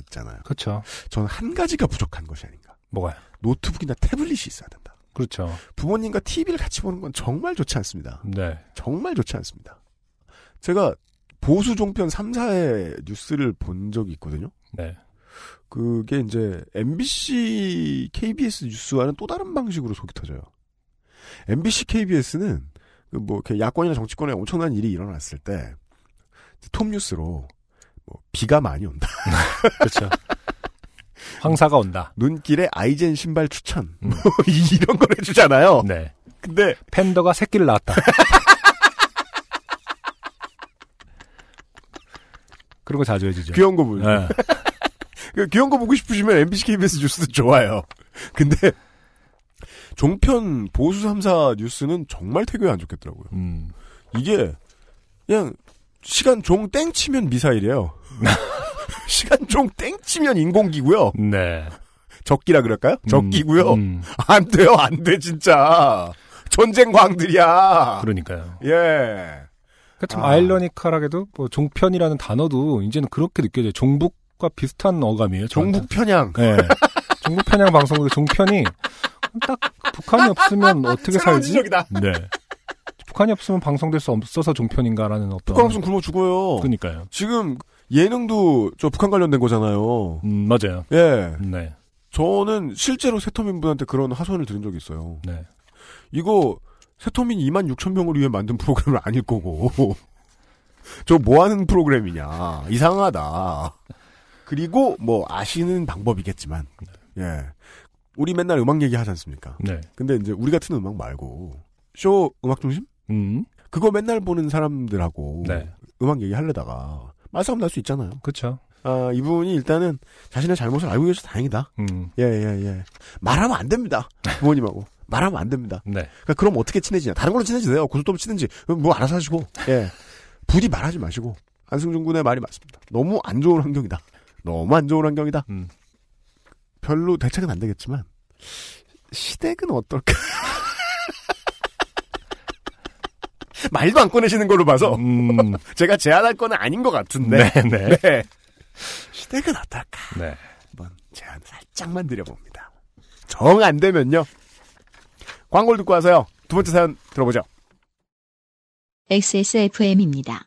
있잖아요. 그렇죠. 저는 한 가지가 부족한 것이 아닌가. 뭐가요? 노트북이나 태블릿이 있어야 된다. 그렇죠. 부모님과 TV를 같이 보는 건 정말 좋지 않습니다. 네. 정말 좋지 않습니다. 제가 보수 종편 3, 4의 뉴스를 본 적이 있거든요. 네. 그게 이제 MBC, KBS 뉴스와는 또 다른 방식으로 속이 터져요. MBC, KBS는 뭐 이렇게 야권이나 정치권에 엄청난 일이 일어났을 때톱 뉴스로 뭐 비가 많이 온다. 그렇죠. 황사가 온다. 눈길에 아이젠 신발 추천 음. 뭐 이런 걸 해주잖아요. 네. 근데 팬더가 새끼를 낳았다. 그런 거 자주 해주죠. 귀여운 거 보죠. 네. 그 귀여운 거 보고 싶으시면 MBC, KBS 뉴스도 좋아요. 근데 종편 보수 3사 뉴스는 정말 태교에 안 좋겠더라고요. 음. 이게 그냥 시간 종 땡 치면 미사일이에요. 시간 종땡 치면 인공기고요. 네. 적기라 그럴까요? 적기고요. 음, 안 돼요, 안 돼, 진짜. 전쟁 광들이야. 그러니까요. 예. 그러니까 참 아. 아. 이러니컬하게도 뭐 종편이라는 단어도 이제는 그렇게 느껴져요. 종북과 비슷한 어감이에요. 종북 편향. 네. 종북 편향 방송도 종편이 딱 북한이 없으면 어떻게 새로운 살지? 지적이다. 네. 북한이 없으면 방송될 수 없어서 종편인가라는 어떤. 북한 없으면 굶어 죽어요. 그러니까요. 지금 예능도 저 북한 관련된 거잖아요. 음, 맞아요. 예. 네. 저는 실제로 세터민 분한테 그런 하소연을 들은 적이 있어요. 네. 이거 세터민 2만 6천 명을 위해 만든 프로그램은 아닐 거고. 저 뭐 하는 프로그램이냐. 이상하다. 그리고 뭐 아시는 방법이겠지만. 예. 우리 맨날 음악 얘기 하지 않습니까? 네. 근데 이제 우리 같은 음악 말고 쇼 음악 중심? 음. 그거 맨날 보는 사람들하고 네. 음악 얘기 하려다가 말싸움 날 수 있잖아요. 그쵸. 아, 이분이 일단은 자신의 잘못을 알고 계셔서 다행이다. 음. 예, 예, 예. 말하면 안 됩니다. 부모님하고. 말하면 안 됩니다. 네. 그러니까 그럼 어떻게 친해지냐? 다른 걸로 친해지세요. 고속도로 치든지. 뭐 알아서 하시고. 예. 부디 말하지 마시고. 안승준 군의 말이 맞습니다. 너무 안 좋은 환경이다. 너무 안 좋은 환경이다. 음. 별로 대책은 안 되겠지만 시댁은 어떨까? 말도 안 꺼내시는 걸로 봐서 음. 제가 제안할 건 아닌 것 같은데. 네, 네. 네. 시댁은 어떨까? 네. 한번 제안 살짝만 드려봅니다. 정 안 되면요. 광고를 듣고 와서요. 두 번째 사연 들어보죠. XSFM입니다.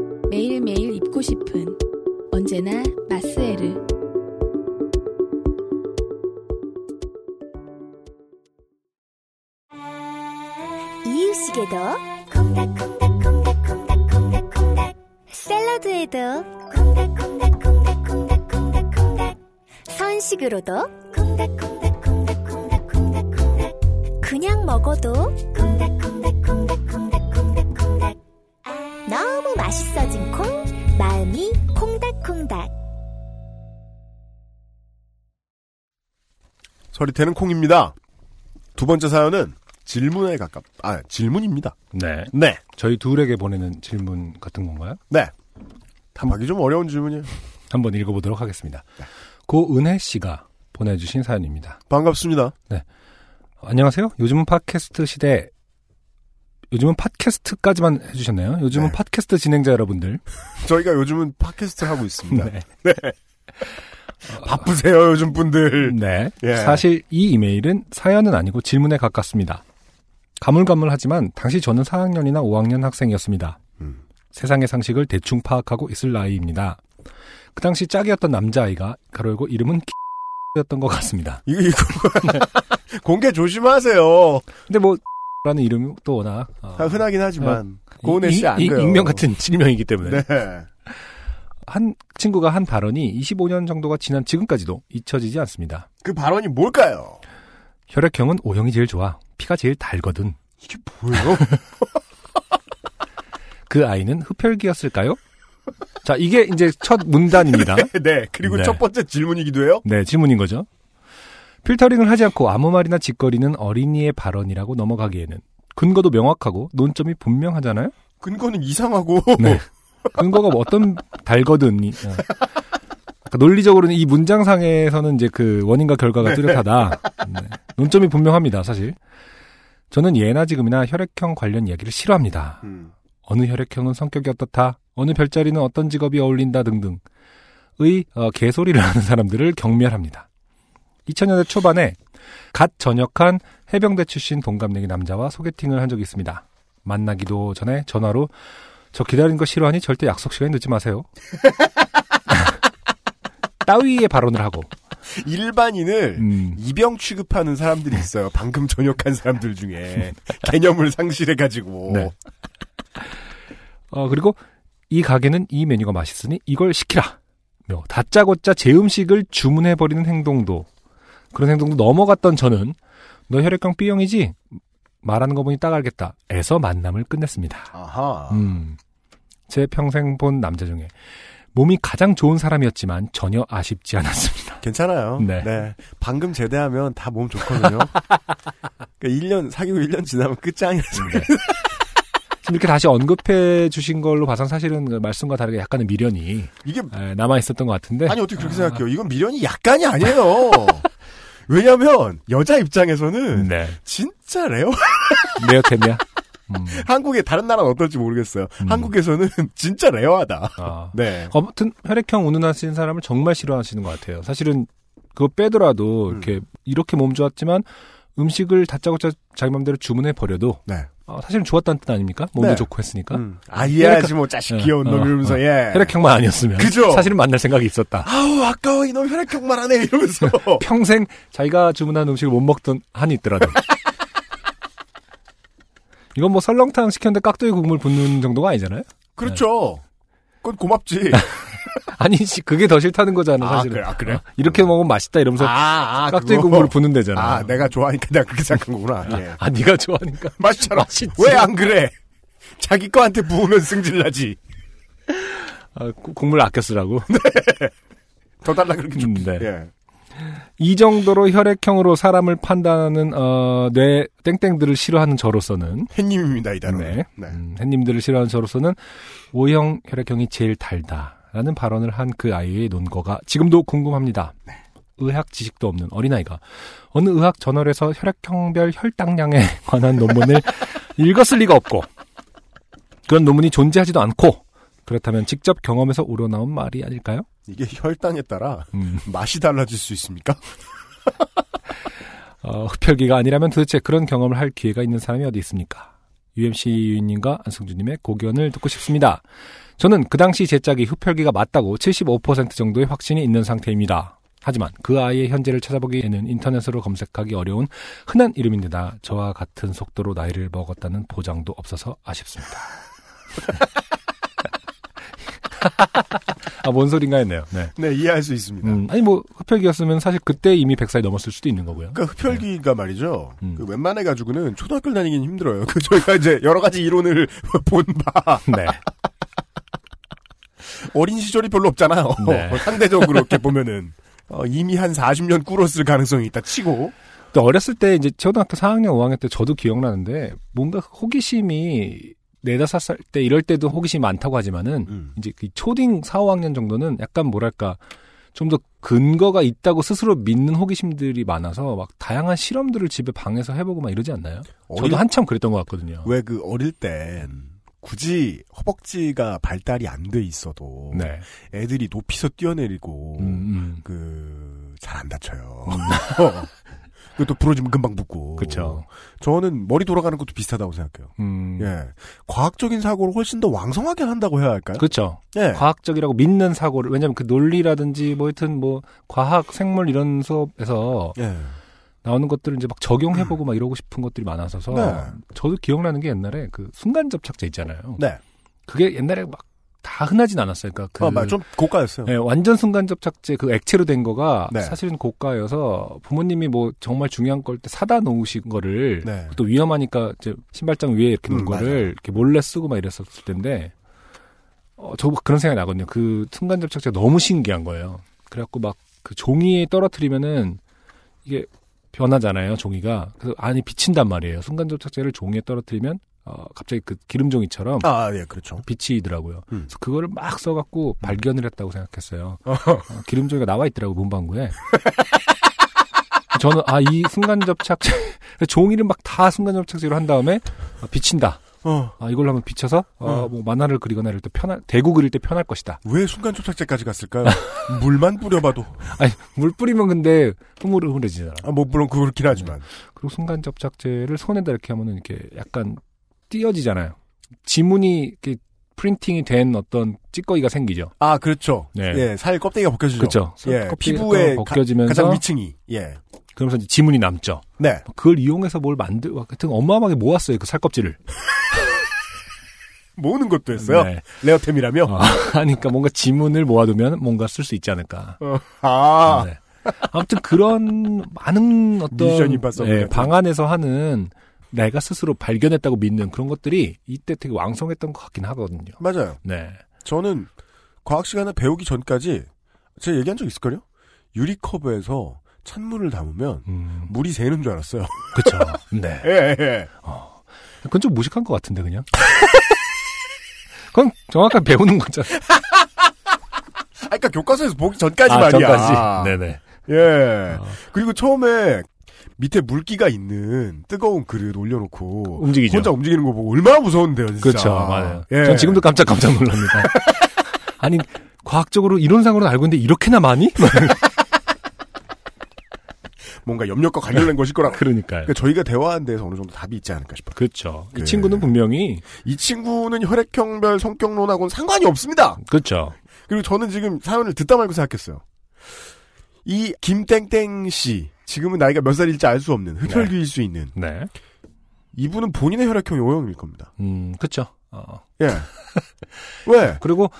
매일매일 입고 싶은 언제나 마스에르. 이유식에도 콩닥콩닥콩닥콩닥콩닥콩닥 샐러드에도 콩닥콩닥콩닥콩닥콩닥콩닥. 선식으로도 콩닥콩닥콩닥콩닥콩닥콩닥 그냥 먹어도 콩닥콩닥콩닥콩닥콩닥콩닥 너무 맛있어진 콩 마음이 콩닥콩닥 서리태는 콩입니다. 두 번째 사연은 질문에 가깝, 아, 질문입니다. 네. 네. 저희 둘에게 보내는 질문 같은 건가요? 네. 답하기 좀 어려운 질문이에요. 한번 읽어보도록 하겠습니다. 고은혜 씨가 보내주신 사연입니다. 반갑습니다. 안녕하세요. 요즘은 팟캐스트 시대, 요즘은 팟캐스트까지만 해주셨나요? 요즘은 네. 팟캐스트 진행자 여러분들. 저희가 요즘은 팟캐스트를 하고 있습니다. 네. 바쁘세요, 요즘 분들. 네. 예. 사실 이 이메일은 사연은 아니고 질문에 가깝습니다. 가물가물하지만 당시 저는 4학년이나 5학년 학생이었습니다. 음. 세상의 상식을 대충 파악하고 있을 나이입니다. 그 당시 짝이었던 남자아이가 가로열고 이름은 였던 것 같습니다. 이거, 이거. 공개 조심하세요. 근데 뭐 라는 이름이 또 워낙 어, 아, 흔하긴 하지만. 고은혜 이- 씨안 이- 돼요. 익명 같은 실명이기 때문에 네. 한 친구가 한 발언이 25년 정도가 지난 지금까지도 잊혀지지 않습니다. 그 발언이 뭘까요? 혈액형은 O형이 제일 좋아. 피가 제일 달거든. 이게 뭐예요? 그 아이는 흡혈귀였을까요? 자, 이게 이제 첫 문단입니다. 네. 그리고 네. 첫 번째 질문이기도 해요. 네, 질문인 거죠. 필터링을 하지 않고 아무 말이나 짓거리는 어린이의 발언이라고 넘어가기에는 근거도 명확하고 논점이 분명하잖아요? 근거는 이상하고. 네. 근거가 뭐 어떤 달거든. 그러니까 논리적으로는 이 문장상에서는 이제 그 원인과 결과가 뚜렷하다. 네. 논점이 분명합니다, 사실. 저는 예나 지금이나 혈액형 관련 이야기를 싫어합니다. 음. 어느 혈액형은 성격이 어떻다, 어느 별자리는 어떤 직업이 어울린다 등등의 어, 개소리를 하는 사람들을 경멸합니다. 2000년대 초반에 갓 전역한 해병대 출신 동갑내기 남자와 소개팅을 한 적이 있습니다. 만나기도 전에 전화로 저 기다리는 거 싫어하니 절대 약속 시간에 늦지 마세요. 따위의 발언을 하고 일반인을 음, 이병 취급하는 사람들이 있어요. 방금 전역한 사람들 중에. 개념을 상실해가지고. 네. 어, 그리고 이 가게는 이 메뉴가 맛있으니 이걸 시키라. 며 다짜고짜 제 음식을 주문해버리는 행동도 그런 행동도 넘어갔던 저는 너 혈액형 B형이지? 말하는 거 보니 딱 알겠다. 에서 만남을 끝냈습니다. 아하. 음. 제 평생 본 남자 중에 몸이 가장 좋은 사람이었지만 전혀 아쉽지 않았습니다. 괜찮아요. 네. 네. 방금 제대하면 다 몸 좋거든요. 그러니까 1년, 사귀고 1년 지나면 끝장이라서. 지금 이렇게 다시 언급해 주신 걸로 봐선 사실은 그 말씀과 다르게 약간의 미련이 이게, 에, 남아 있었던 것 같은데. 아니, 어떻게 그렇게 생각해요? 이건 미련이 약간이 아니에요. 왜냐면, 여자 입장에서는 네. 진짜 rare. rare템이야. 음. 한국의 다른 나라는 어떨지 모르겠어요. 음. 한국에서는 진짜 rare하다. 아. 네. 아무튼 혈액형 운운하시는 사람을 정말 싫어하시는 것 같아요. 사실은 그거 빼더라도 음. 이렇게 이렇게 몸 좋았지만 음식을 다짜고짜 자기 맘대로 주문해 버려도 네. 어, 사실은 좋았다는 뜻 아닙니까? 몸도 네. 좋고 했으니까. 음. 아, 이해하지 뭐, 자식 네. 귀여운 어, 놈 이러면서, 어. 예. 혈액형만 아니었으면 그죠? 사실은 만날 생각이 있었다. 아우, 아까워, 이놈 혈액형만 하네, 이러면서. 평생 자기가 주문한 음식을 못 먹던 한이 있더라도. 이건 뭐 설렁탕 시켰는데 깍두기 국물 붓는 정도가 아니잖아요? 그렇죠. 그건 고맙지. 아니, 씨, 그게 더 싫다는 거잖아, 아, 사실은. 그래, 아, 그래? 어, 이렇게 먹으면 맛있다 이러면서 아, 아, 깍두기. 국물을 붓는 데잖아. 아, 내가 좋아하니까 내가 그렇게 생각한 거구나. 예. 아, 네가 좋아하니까. 맛있잖아. 맛있지. 왜안 그래? 자기 거한테 부으면 승질나지. 아, 구- 국물 아껴 쓰라고. 더 달라 그렇게 좀. 음, 네. 예. 이 정도로 혈액형으로 사람을 판단하는 어, 뇌 땡땡들을 싫어하는 저로서는 햇님입니다, 이 단어는. 네. 네. 음, 햇님들을 싫어하는 저로서는 O형 혈액형이 제일 달다 라는 발언을 한 그 아이의 논거가 지금도 궁금합니다. 네. 의학 지식도 없는 어린아이가 어느 의학 저널에서 혈액형별 혈당량에 관한 논문을 읽었을 리가 없고 그런 논문이 존재하지도 않고 그렇다면 직접 경험에서 우러나온 말이 아닐까요? 이게 혈당에 따라 음. 맛이 달라질 수 있습니까? 어, 흡혈귀가 아니라면 도대체 그런 경험을 할 기회가 있는 사람이 어디 있습니까? UMC 유인님과 안승준님의 고견을 듣고 싶습니다. 저는 그 당시 제 짝이 흡혈귀가 맞다고 75% 정도의 확신이 있는 상태입니다. 하지만 그 아이의 현재를 찾아보기에는 인터넷으로 검색하기 어려운 흔한 이름인데다 저와 같은 속도로 나이를 먹었다는 보장도 없어서 아쉽습니다. 아, 뭔 소린가 했네요. 네. 네, 이해할 수 있습니다. 음, 아니, 뭐, 흡혈귀였으면 사실 그때 이미 100살이 넘었을 수도 있는 거고요. 그러니까 흡혈귀가 말이죠. 음. 그 웬만해 가지고는 초등학교 다니긴 힘들어요. 그 저희가 이제 여러 가지 이론을 본 바 네. 어린 시절이 별로 없잖아요. 네. 상대적으로 이렇게 보면은 어, 이미 한 40년 꿇었을 가능성이 있다 치고 또 어렸을 때 이제 초등학교 4학년, 5학년 때 저도 기억나는데 뭔가 호기심이 네다섯 살 때 이럴 때도 호기심이 많다고 하지만은 음. 이제 그 초딩 4, 5학년 정도는 약간 뭐랄까 좀 더 근거가 있다고 스스로 믿는 호기심들이 많아서 막 다양한 실험들을 집에 방에서 해보고 막 이러지 않나요? 어릴- 저도 한참 그랬던 것 같거든요. 왜 그 어릴 땐 굳이 허벅지가 발달이 안 돼 있어도 네. 애들이 높이서 뛰어내리고 음, 음. 그잘 안 다쳐요. 그것도 부러지면 금방 붓고. 그쵸. 저는 머리 돌아가는 것도 비슷하다고 생각해요. 음. 예. 과학적인 사고를 훨씬 더 왕성하게 한다고 해야 할까요? 그렇죠. 예. 과학적이라고 믿는 사고를 왜냐하면 그 논리라든지 뭐 하여튼 뭐 과학, 생물 이런 수업에서 예. 나오는 것들을 이제 막 적용해보고 막 이러고 싶은 것들이 많아서서 네. 저도 기억나는 게 옛날에 그 순간 접착제 있잖아요. 네. 그게 옛날에 막 다 흔하진 않았어요. 그러니까 그 아, 맞- 좀 고가였어요. 예, 완전 순간 접착제 그 액체로 된 거가 네. 사실은 고가여서 부모님이 뭐 정말 중요한 걸 때 사다 놓으신 거를 네. 또 위험하니까 이제 신발장 위에 이렇게 놓은 음, 거를 맞아요. 이렇게 몰래 쓰고 막 이랬었을 텐데 어, 저 그런 생각이 나거든요. 그 순간 접착제가 너무 신기한 거예요. 그래갖고 막 그 종이에 떨어뜨리면은 이게 변하잖아요, 종이가. 그래서 안이 비친단 말이에요. 순간 접착제를 종이에 떨어뜨리면 어, 갑자기 그 기름종이처럼 아, 예, 그렇죠. 비치더라고요. 음. 그래서 그거를 막 써갖고 발견을 했다고 생각했어요. 어, 기름종이가 나와 있더라고 문방구에. 저는 아 이 순간 접착제 종이를 막 다 순간 접착제로 한 다음에 아, 비친다. 어. 아 이걸로 한번 비쳐서 어, 어. 뭐 만화를 그리거나 이럴 때 편할 대구 그릴 때 편할 것이다. 왜 순간 접착제까지 갔을까요? 물만 뿌려봐도. 아니 물 뿌리면 근데 흐물흐물해지잖아. 아, 뭐, 물론 그렇긴 하지만. 그리고 순간 접착제를 손에다 이렇게 하면은 이렇게 약간 띄어지잖아요. 지문이 이렇게 프린팅이 된 어떤 찌꺼기가 생기죠. 아, 그렇죠. 네. 예, 살 껍데기가 벗겨지죠. 그렇죠. 예, 피부에 벗겨지면서 가 장 위층이. 예. 그러면서 이제 지문이 남죠. 네. 그걸 이용해서 뭘 만들, 하여튼 어마어마하게 모았어요. 그 살껍질을. 모으는 것도 했어요. 네. 레어템이라며. 어, 하니까 뭔가 지문을 모아두면 뭔가 쓸 수 있지 않을까. 아. 네. 아무튼 그런 많은 어떤 미션 임파서블 예, 같은. 방 안에서 하는 내가 스스로 발견했다고 믿는 그런 것들이 이때 되게 왕성했던 것 같긴 하거든요. 맞아요. 네. 저는 과학 시간에 배우기 전까지 제가 얘기한 적 있을걸요? 유리컵에서 찬물을 담으면 음, 물이 새는 줄 알았어요. 그쵸. 네. 예, 예. 그건 좀 무식한 것 같은데, 그냥. 그건 정확하게 배우는 거잖아. 아, 그러니까 교과서에서 보기 전까지 아, 말이야. 전까지. 네네. 예. 어. 그리고 처음에 밑에 물기가 있는 뜨거운 그릇 올려놓고 움직이죠. 혼자 움직이는 거 보고 얼마나 무서운데요, 진짜. 그렇죠, 맞아요. 예. 전 지금도 깜짝 깜짝 놀랍니다. 아니 과학적으로 이론상으로는 알고 있는데 이렇게나 많이? 뭔가 염력과 관련된 것일 거라. 그러니까요. 그러니까 저희가 대화한 데서 어느 정도 답이 있지 않을까 싶어요. 그렇죠. 이 그- 친구는 분명히 이 친구는 혈액형별 성격론하고는 상관이 없습니다. 그렇죠. 그리고 저는 지금 사연을 듣다 말고 생각했어요. 이 김땡땡 씨 지금은 나이가 몇 살일지 알 수 없는 흡혈귀일 수 있는 네. 이분은 본인의 혈액형이 O형일 겁니다. 음, 그렇죠. 어. 예. 왜? 그리고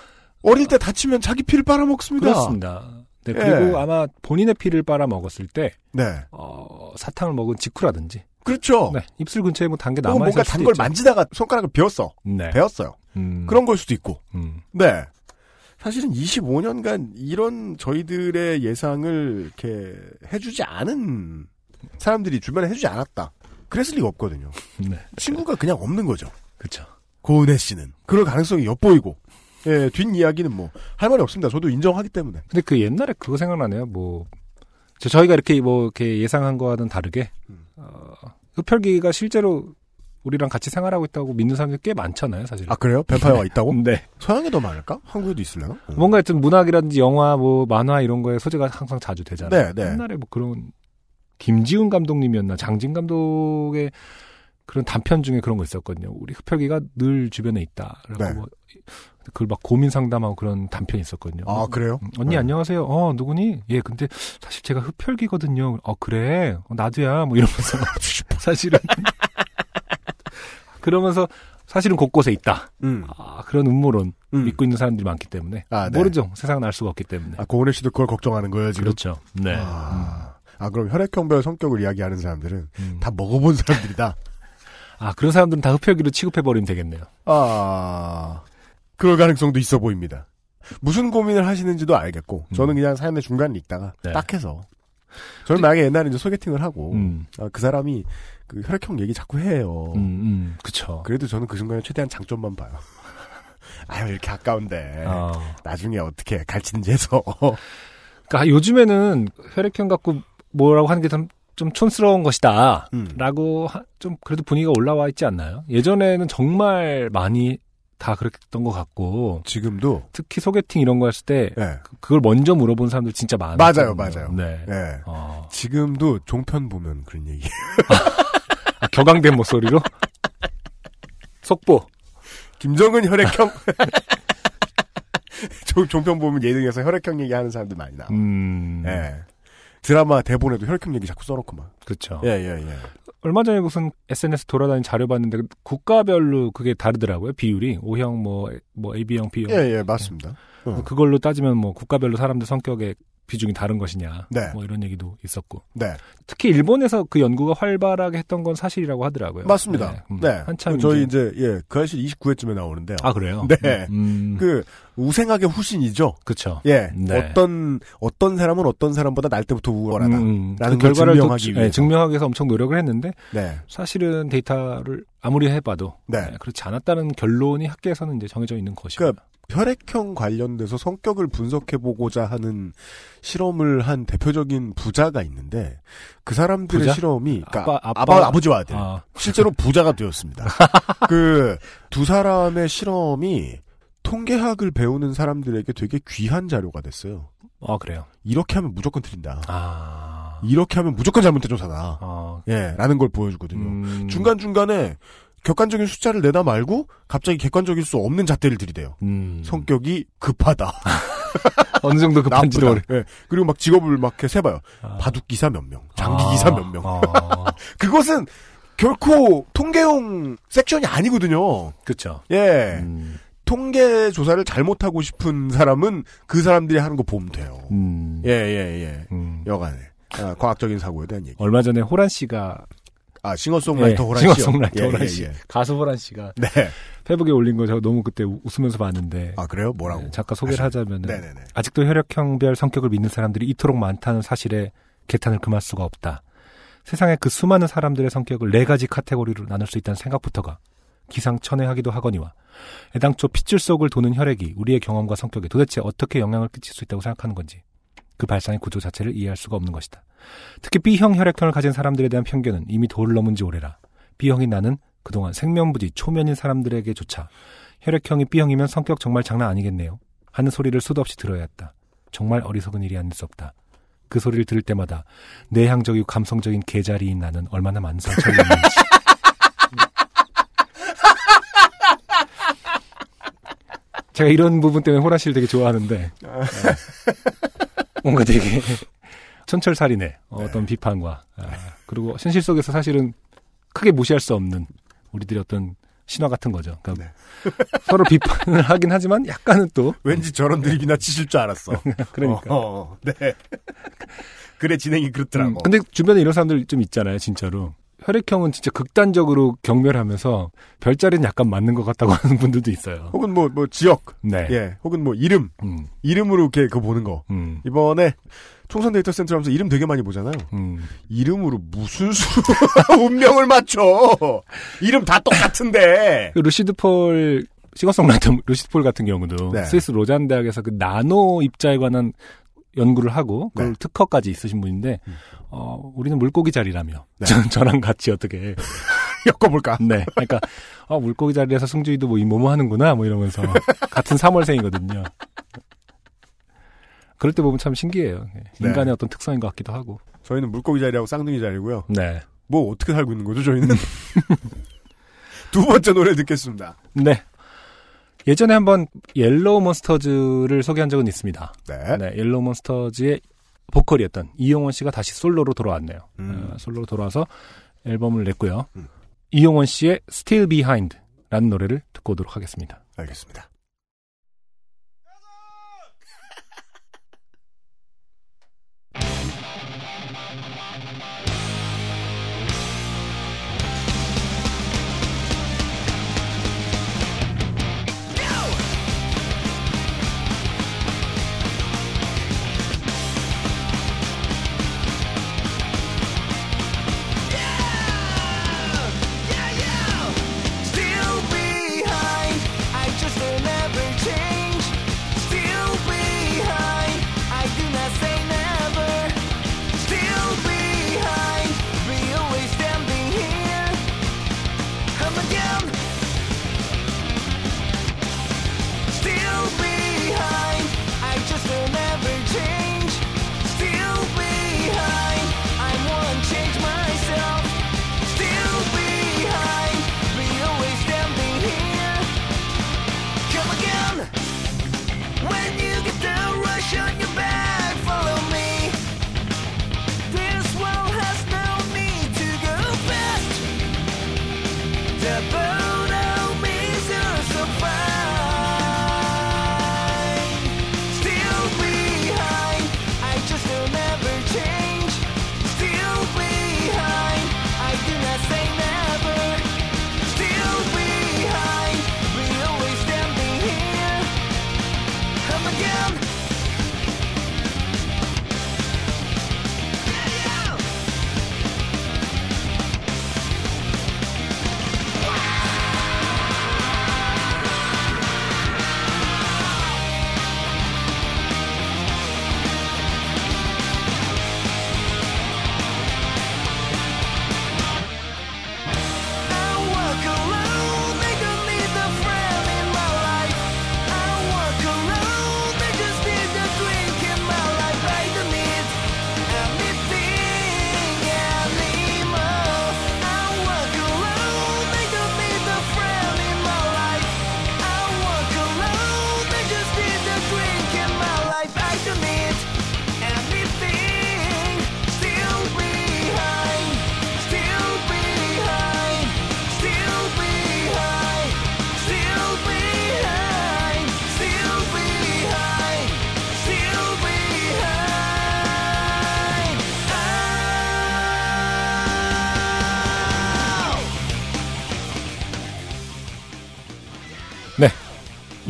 어릴 때 다치면 자기 피를 빨아먹습니다. 그렇습니다. 네, 그리고 예. 아마 본인의 피를 빨아 먹었을 때 네. 어, 사탕을 먹은 직후라든지 그렇죠. 네, 입술 근처에 뭐 단 게 남아 뭔가 있을 단 수도 걸. 만지다가 손가락을 베었어. 네. 베었어요. 음, 그런 걸 수도 있고. 음, 네. 사실은 25년간 이런 저희들의 예상을 이렇게 해주지 않은 사람들이 주변에 해주지 않았다. 그랬을 리가 없거든요. 네. 친구가 그냥 없는 거죠. 그렇죠. 고은혜 씨는. 그럴 가능성이 엿보이고. 예, 뒷이야기는 뭐, 할 말이 없습니다. 저도 인정하기 때문에. 근데 그 옛날에 그거 생각나네요. 뭐 저- 저희가 이렇게 뭐 이렇게 예상한 거와는 다르게 음. 어, 흡혈귀가 실제로 우리랑 같이 생활하고 있다고 믿는 사람들이 꽤 많잖아요, 사실. 아, 그래요? 뱀파이어가 있다고? 네. 서양에 더 많을까? 한국에도 있을려나? 어. 뭔가 하여튼 문학이라든지 영화, 뭐 만화 이런 거에 소재가 항상 자주 되잖아요. 네, 네. 옛날에 뭐 그런 김지훈 감독님이었나 장진 감독의 그런 단편 중에 그런 거 있었거든요. 우리 흡혈귀가 늘 주변에 있다. 그래서 네. 뭐 그걸 막 고민 상담하고 그런 단편이 있었거든요. 아, 그래요? 음, 언니 네. 안녕하세요. 어 누구니? 예, 근데 사실 제가 흡혈귀거든요. 어 그래. 어, 나도야. 뭐 이러면서 사실은 그러면서 사실은 곳곳에 있다. 음. 아, 그런 음모론 음. 믿고 있는 사람들이 많기 때문에 아, 네. 모르죠. 세상은 알 수가 없기 때문에. 아, 고은혜 씨도 그걸 걱정하는 거예요, 지금? 그렇죠. 네. 아, 아, 그럼 혈액형별 성격을 이야기하는 사람들은 음. 다 먹어본 사람들이다. 아 그런 사람들은 다 흡혈귀로 취급해 버리면 되겠네요. 아, 그럴 가능성도 있어 보입니다. 무슨 고민을 하시는지도 알겠고, 저는 그냥 사연의 중간에 있다가 네. 딱 해서. 저는 만약에 옛날에 이제 소개팅을 하고, 음, 아, 그 사람이 그 혈액형 얘기 자꾸 해요. 음, 음, 그쵸. 그래도 저는 그 순간에 최대한 장점만 봐요. 아유, 이렇게 아까운데. 어. 나중에 어떻게 갈치는지 해서. 그러니까 요즘에는 혈액형 갖고 뭐라고 하는 게좀 좀 촌스러운 것이다. 음. 라고 좀 그래도 분위기가 올라와 있지 않나요? 예전에는 정말 많이 다 그랬던 것 같고 지금도, 특히 소개팅 이런 거 했을 때 예. 그- 그걸 먼저 물어본 사람들 진짜 많아요. 맞아요, 맞아요. 네. 예. 어, 지금도 종편 보면 그런 얘기. 아, 격앙된 목소리로 속보. 김정은 혈액형. 종- 종편 보면 예능에서 혈액형 얘기하는 사람들 많이 나와. 음, 예. 드라마 대본에도 혈액형 얘기 자꾸 써놓고 막. 그렇죠. 예, 예, 예. 얼마 전에 무슨 SNS 돌아다니는 자료 봤는데 국가별로 그게 다르더라고요. 비율이 O형 뭐뭐 AB형, B형. 예, 예, 맞습니다. 어. 그걸로 따지면 뭐 국가별로 사람들 성격의 비중이 다른 것이냐. 네. 뭐 이런 얘기도 있었고. 네. 특히 일본에서 그 연구가 활발하게 했던 건 사실이라고 하더라고요. 맞습니다. 네. 음, 네. 한참 저희 이제- 이제, 예, 그 아실 29회쯤에 나오는데요. 아 그래요? 네. 음, 그, 우생학의 후신이죠. 그쵸. 예. 네. 어떤, 어떤 사람은 어떤 사람보다 날 때부터 우월하다. 음, 라는 그걸 결과를 또 증명하기 주- 위해서. 네, 증명하기 위해서 엄청 노력을 했는데 네. 사실은 데이터를 아무리 해봐도 네. 네, 그렇지 않았다는 결론이 학계에서는 이제 정해져 있는 것이고요. 그러니까 혈액형 관련돼서 성격을 분석해보고자 하는 실험을 한 대표적인 부자가 있는데, 그 사람들의 부자? 실험이, 그러니까 아빠- 아빠, 아버지와 아들. 아, 실제로 부자가 되었습니다. 그 두 사람의 실험이 통계학을 배우는 사람들에게 되게 귀한 자료가 됐어요. 아 그래요. 이렇게 하면 무조건 틀린다. 아, 이렇게 하면 무조건 잘못된 조사다. 아, 예, 라는 걸 보여주거든요. 음, 중간 중간에 객관적인 숫자를 내다 말고 갑자기 객관적일 수 없는 잣대를 들이대요. 음, 성격이 급하다. 어느 정도 급한지도 모르. 예, 그리고 막 직업을 막 이렇게 세봐요. 아. 바둑 기사 몇 명, 장기 기사 몇 명. 아, 그것은 결코 통계용 섹션이 아니거든요. 그쵸. 예. 음, 통계 조사를 잘못하고 싶은 사람은 그 사람들이 하는 거 보면 돼요. 음, 예, 예, 예. 음. 여간에. 아, 과학적인 사고에 대한 얘기. 얼마 전에 호란 씨가 아 싱어송라이터 예, 호란 씨요. 싱어송라이터 예, 호란 예, 씨. 예. 가수 호란 씨가 네. 페북에 올린 거 제가 너무 그때 우- 웃으면서 봤는데 아 그래요? 뭐라고? 네, 잠깐 소개를 하자면은 네네네. 아직도 혈액형별 성격을 믿는 사람들이 이토록 많다는 사실에 개탄을 금할 수가 없다. 세상에 그 수많은 사람들의 성격을 네 가지 카테고리로 나눌 수 있다는 생각부터가 기상천외하기도 하거니와 애당초 핏줄 속을 도는 혈액이 우리의 경험과 성격에 도대체 어떻게 영향을 끼칠 수 있다고 생각하는 건지 그 발상의 구조 자체를 이해할 수가 없는 것이다. 특히 B형 혈액형을 가진 사람들에 대한 편견은 이미 도를 넘은 지 오래라. B형인 나는 그동안 생면부지 초면인 사람들에게조차 혈액형이 B형이면 성격 정말 장난 아니겠네요. 하는 소리를 수도 없이 들어야 했다. 정말 어리석은 일이 아닐 수 없다. 그 소리를 들을 때마다 내향적이고 감성적인 개자리인 나는 얼마나 입는지. 제가 이런 부분 때문에 호라 씨를 되게 좋아하는데 어, 뭔가 되게 천철살인의 어떤 비판과 아, 그리고 현실 속에서 사실은 크게 무시할 수 없는 우리들의 어떤 신화 같은 거죠. 그러니까 서로 비판을 하긴 하지만 약간은 또 왠지 저런 드립이나 치실 줄 알았어. 그러니까. 어, 어, 네. 그래 진행이 그렇더라고. 음, 근데 주변에 이런 사람들 좀 있잖아요, 진짜로. 혈액형은 진짜 극단적으로 경멸하면서 별자리는 약간 맞는 것 같다고 하는 분들도 있어요. 혹은 뭐, 뭐, 지역. 네. 예. 혹은 뭐, 이름. 음, 이름으로 이렇게 그거 보는 거. 음, 이번에 총선 데이터 센터 하면서 이름 되게 많이 보잖아요. 음. 이름으로 무슨 수, 운명을 맞춰! 이름 다 똑같은데! 그 루시드 폴, 싱어송라이터 루시드 폴 같은 경우도 네. 스위스 로잔 대학에서 그 나노 입자에 관한 연구를 하고 그걸 네. 특허까지 있으신 분인데 어 우리는 물고기 자리라며 네. 전, 저랑 같이 어떻게 엮어볼까? 네 그러니까 어 물고기 자리에서 승준이도 뭐이 뭐뭐 하는구나 뭐 이러면서 같은 3월생이거든요 그럴 때 보면 참 신기해요 예. 네. 인간의 어떤 특성인 것 같기도 하고 저희는 물고기 자리하고 쌍둥이 자리고요. 네 뭐 어떻게 살고 있는 거죠, 저희는? 두 번째 노래 듣겠습니다. 네. 예전에 한번 Yellow Monsters를 소개한 적은 있습니다. 네. 네, Yellow Monsters의 보컬이었던 이용원 씨가 다시 솔로로 돌아왔네요. 음. 어, 솔로로 돌아와서 앨범을 냈고요. 음. 이용원 씨의 Still Behind라는 노래를 듣고 오도록 하겠습니다. 알겠습니다.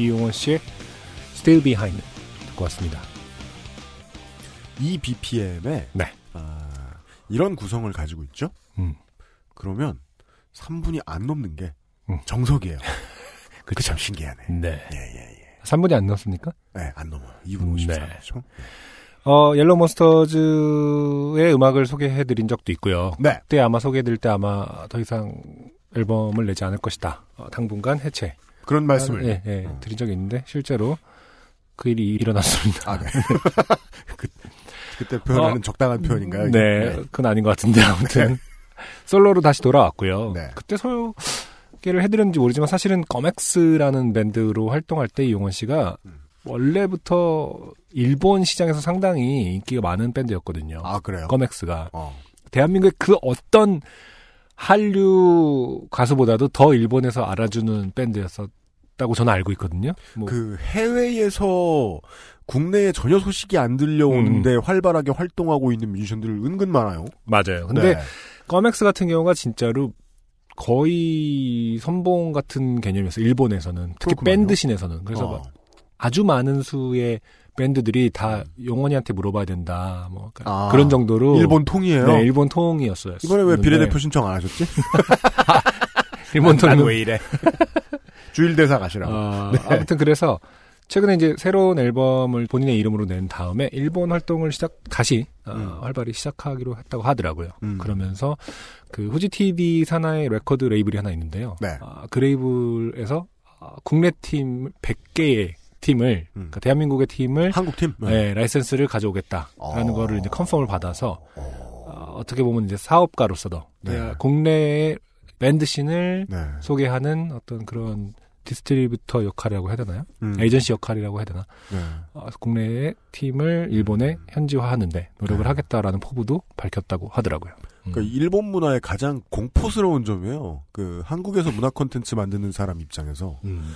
이용원 씨의 Still Behind 듣고 왔습니다. 이 BPM에 네. 아, 이런 구성을 가지고 있죠. 음. 그러면 3분이 안 넘는 게 음. 정석이에요. 그게 참 신기하네. 네. 예, 예, 예. 3분이 안 넘습니까? 네, 안 넘어요. 2분 음, 54초. 어, Yellow Monsters의 음악을 소개해드린 적도 있고요. 네. 그때 아마 소개해드릴 때 아마 더 이상 앨범을 내지 않을 것이다. 어, 당분간 해체. 그런 말씀을. 예, 예, 어. 드린 적이 있는데 실제로 그 일이 일어났습니다. 아, 네. 그, 그때 표현하는 어, 적당한 표현인가요? 이게? 네, 그건 아닌 것 같은데 아무튼 솔로로 다시 돌아왔고요. 네. 그때 소개를 해드렸는지 모르지만 사실은 거맥스라는 밴드로 활동할 때 이용원 씨가 음. 원래부터 일본 시장에서 상당히 인기가 많은 밴드였거든요. 아, 그래요? 거맥스가 어. 대한민국의 그 어떤 한류 가수보다도 더 일본에서 알아주는 밴드였었 다고 저는 알고 있거든요. 뭐 그 해외에서 국내에 전혀 소식이 안 들려오는데 활발하게 활동하고 있는 뮤지션들 은근 많아요. 맞아요. 근데 네. 거맥스 같은 경우가 진짜로 거의 선봉 같은 개념이었어요. 일본에서는 특히 그렇구만요. 밴드 씬에서는 그래서 어. 막 아주 많은 수의 밴드들이 다 용원이한테 물어봐야 된다. 뭐 아, 그런 정도로 일본 통이에요. 네, 일본 통이었어요. 이번에 왜 근데 비례대표 신청 안 하셨지? 일본 통은 왜 이래? 주일 대사 가시라고. 아, 네. 아무튼 그래서 최근에 이제 새로운 앨범을 본인의 이름으로 낸 다음에 일본 활동을 시작 다시 어, 음. 활발히 시작하기로 했다고 하더라고요. 음. 그러면서 그 후지 TV 산하의 레코드 레이블이 하나 있는데요. 네. 아, 그 레이블에서 아, 국내 팀 100개의 팀을 음. 그러니까 대한민국의 팀을 한국 팀. 네, 라이센스를 가져오겠다라는 어. 거를 이제 confirm을 받아서 어. 어, 어떻게 보면 이제 사업가로서도 네. 내가 국내의 밴드 scene을 네. 소개하는 어떤 그런 distributor 역할이라고 해야 되나요? 음. 에이전시 역할이라고 해야 되나? 네. 어, 국내의 팀을 일본에 현지화하는데 노력을 네. 하겠다라는 포부도 밝혔다고 하더라고요. 음. 그러니까 일본 문화의 가장 공포스러운 점이에요. 그 한국에서 문화 콘텐츠 만드는 사람 입장에서 음.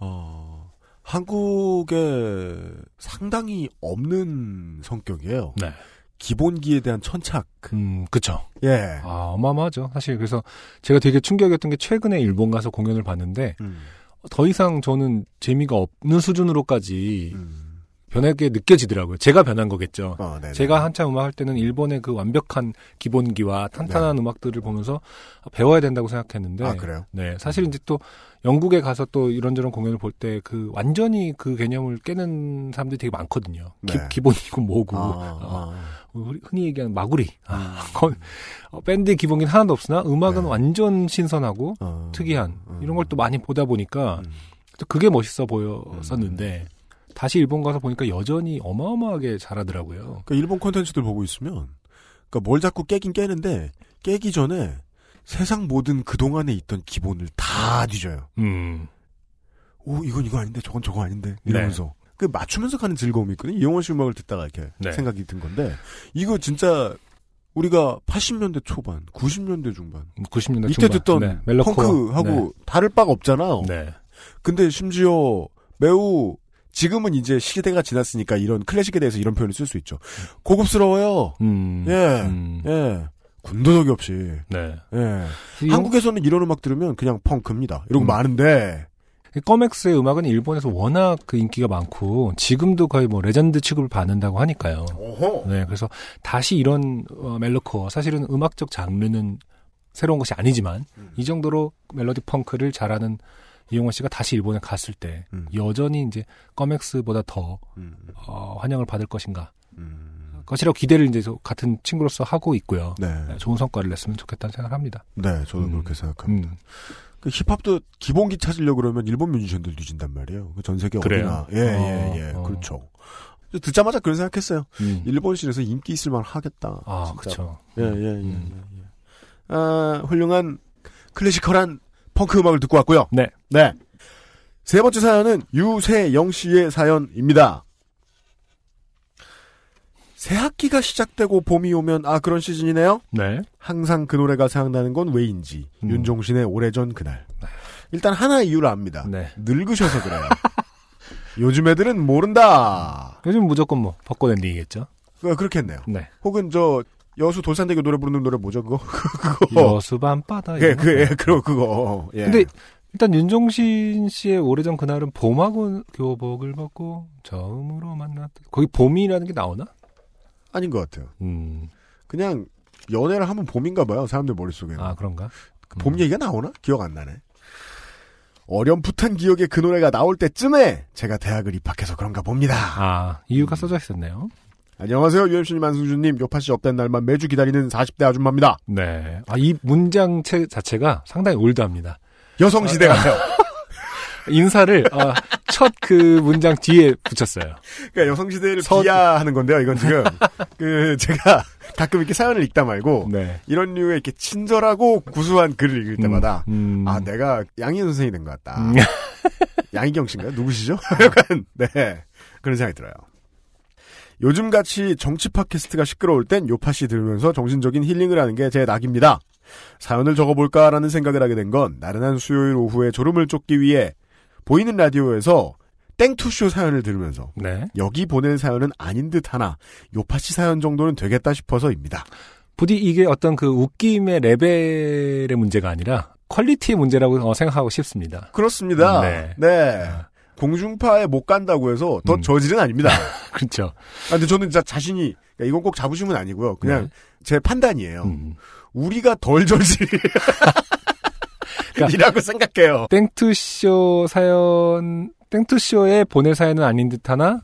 어, 한국에 상당히 없는 성격이에요. 네. 기본기에 대한 천착. 음, 그쵸. 예. 아, 어마어마하죠. 사실 그래서 제가 되게 충격이었던 게 최근에 일본 가서 공연을 봤는데 음, 더 이상 저는 재미가 없는 수준으로까지 음. 변하게 느껴지더라고요. 제가 변한 거겠죠. 어. 제가 한참 음악 할 때는 일본의 그 완벽한 기본기와 탄탄한 음악들을 보면서 배워야 된다고 생각했는데 아 그래요? 네, 사실 이제 또 영국에 가서 또 이런저런 공연을 볼 때 그 완전히 그 개념을 깨는 사람들이 되게 많거든요. 네. 기, 본이고 뭐고 아, 어, 아. 우리 흔히 얘기하는 마구리. 아, 음. 거- 어, 밴드의 기본기는 하나도 없으나 음악은 네. 완전 신선하고 어, 특이한 음. 이런 걸 또 많이 보다 보니까 음. 또 그게 멋있어 보였었는데 다시 일본 가서 보니까 여전히 어마어마하게 잘하더라고요. 그러니까 일본 콘텐츠들 보고 있으면 그러니까 뭘 자꾸 깨긴 깨는데 깨기 전에 세상 모든 그 동안에 있던 기본을 다 뒤져요. 음. 오 이건 이거 아닌데 저건 저거 아닌데 네. 이러면서 그 맞추면서 가는 즐거움이 있거든요. 이영원 씨 음악을 듣다가 이렇게 네. 생각이 든 건데 이거 진짜 우리가 80년대 초반, 90년대 중반 90년대 이때 중반. 듣던 네, 멜로코어. 펑크하고 다를 바가 없잖아요. 네. 네. 근데 심지어 매우 지금은 이제 시대가 지났으니까 이런 클래식에 대해서 이런 표현을 쓸 수 있죠. 고급스러워요. 음. 예, 음. 예. 군더더기 없이. 네. 예. 이 한국에서는 이런 음악 들으면 그냥 펑크입니다. 이런 거 음. 많은데. GUMX의 음악은 일본에서 워낙 그 인기가 많고 지금도 거의 뭐 레전드 취급을 받는다고 하니까요. 오호. 네, 그래서 다시 이런 어, melocore 사실은 음악적 장르는 새로운 것이 아니지만 음. 이 정도로 멜로디 펑크를 잘하는 이용원 씨가 다시 일본에 갔을 때 음. 여전히 이제 꺼맥스보다 더 음, 어, 환영을 받을 것인가 음. 것이라고 기대를 이제 저 같은 친구로서 하고 있고요. 네. 네, 좋은 성과를 냈으면 좋겠다는 생각을 합니다. 네, 저도 음. 그렇게 생각합니다. 음. 그 힙합도 기본기 찾으려고 그러면 일본 뮤지션들 뒤진단 말이에요. 그전 세계 그래요? 어디나. 예, 예, 예. 어, 어. 그렇죠. 듣자마자 그런 생각했어요. 음. 일본실에서 인기 있을 만 하겠다. 아. 그렇죠. 예, 예, 예, 음. 예, 예. 아, 훌륭한 클래시컬한 펑크 음악을 듣고 왔고요. 네. 네. 세 번째 사연은 유세영 씨의 사연입니다. 새 학기가 시작되고 봄이 오면 아 그런 시즌이네요. 네. 항상 그 노래가 생각나는 건 왜인지 음. 윤종신의 오래전 그날. 일단 하나 이유를 압니다. 네. 늙으셔서 그래요. 요즘 애들은 모른다. 요즘 무조건 뭐 벚꽃 엔딩이겠죠. 그- 그렇겠네요. 네. 혹은 저 여수 돌산대교 노래 부르는 노래 뭐죠 그거? 그거. 여수 밤바다. 예, 그, 예, 거. 그거, 그거. 예. 근데 일단 윤종신 씨의 오래전 그날은 봄하고 교복을 벗고 처음으로 만났다. 거기 봄이라는 게 나오나? 아닌 것 같아요. 음. 그냥 연애를 하면 봄인가 봐요. 사람들 머릿속에는. 아 그런가? 봄 음. 얘기가 나오나? 기억 안 나네. 어렴풋한 기억에 그 노래가 나올 때쯤에 제가 대학을 입학해서 그런가 봅니다. 아 이유가 써져 있었네요. 안녕하세요. UMC님, 안승준님. 요파시 up된 날만 매주 기다리는 40대 아줌마입니다. 네. 아 이 문장체 자체가 상당히 올드합니다. 여성시대 같아요. 인사를 아, 첫그 문장 뒤에 붙였어요. 그러니까 여성시대를 서- 비하하는 건데요. 이건 지금. 그, 제가 가끔 이렇게 사연을 읽다 말고 네. 이런 류의 이렇게 친절하고 구수한 글을 읽을 때마다 음, 아, 내가 양희은 선생이 된 것 같다. 음. 양희경 씨인가요? 누구시죠? 약간, 네. 그런 생각이 들어요. 요즘같이 정치 팟캐스트가 시끄러울 땐 요파씨 들으면서 정신적인 힐링을 하는 게 제 낙입니다. 사연을 적어볼까라는 생각을 하게 된 건 나른한 수요일 오후에 졸음을 쫓기 위해 보이는 라디오에서 땡투쇼 사연을 들으면서 네. 여기 보낼 사연은 아닌 듯 하나 요파씨 사연 정도는 되겠다 싶어서입니다. 부디 이게 어떤 그 웃김의 레벨의 문제가 아니라 퀄리티의 문제라고 어, 생각하고 싶습니다. 그렇습니다. 네. 네. 공중파에 못 간다고 해서 더 음. 저질은 아닙니다. 그렇죠. 아, 근데 저는 진짜 자신이 그러니까 이건 꼭 자부심은 아니고요. 그냥 네. 제 판단이에요. 음. 우리가 덜 저질이라고 그러니까 생각해요. 땡투쇼 사연, 땡투쇼에 보낼 사연은 아닌 듯 하나,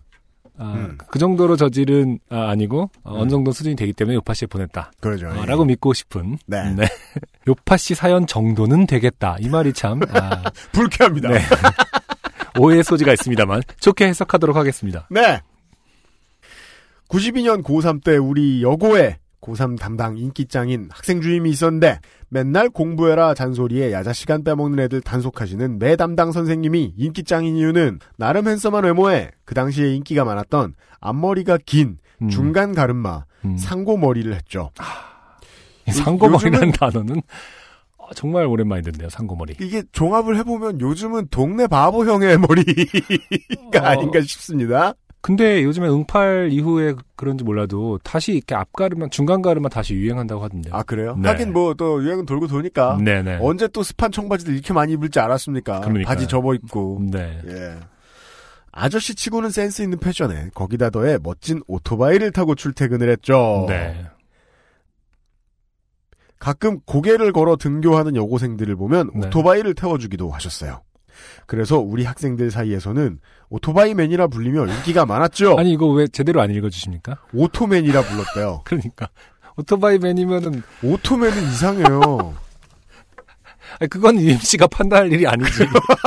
아, 음. 그 정도로 저질은 아, 니고 음. 어느 정도 수준이 되기 때문에 요파 씨에 보냈다. 그러죠. 아, 라고 믿고 싶은. 네. 요파 씨 사연 정도는 되겠다. 이 말이 참, 아, 불쾌합니다. 네. 오해의 소지가 있습니다만, 좋게 해석하도록 하겠습니다. 네. 92년 고3 때 우리 여고에 고3 담당 인기짱인 학생 주임이 있었는데 맨날 공부해라 잔소리에 야자 시간 빼먹는 애들 단속하시는 매 담당 선생님이 인기짱인 이유는 나름 핸섬한 외모에 그 당시에 인기가 많았던 앞머리가 긴 음, 중간 가르마 음. 상고머리를 했죠. 이 상고머리라는 단어는 어, 정말 오랜만에 듣네요, 상고머리. 이게 종합을 해보면 요즘은 동네 바보형의 머리가 어. 아닌가 싶습니다. 근데 요즘에 응팔 이후에 그런지 몰라도 다시 이렇게 앞가르마, 중간가르마 다시 유행한다고 하던데요. 아 그래요? 네. 하긴 뭐 또 유행은 돌고 도니까 네네. 언제 또 습한 청바지들 이렇게 많이 입을지 알았습니까? 그러니까요. 바지 접어 입고. 네. 예. 아저씨 치고는 센스 있는 패션에 거기다 더해 멋진 오토바이를 타고 출퇴근을 했죠. 네. 가끔 고개를 걸어 등교하는 여고생들을 보면 네. 오토바이를 태워주기도 하셨어요. 그래서 우리 학생들 사이에서는 오토바이맨이라 불리며 인기가 많았죠. 아니, 이거 왜 제대로 안 읽어주십니까? 오토맨이라 불렀대요. 그러니까. 오토바이 맨이면은, 오토맨은 이상해요. 아니, 그건 UMC가 판단할 일이 아니지.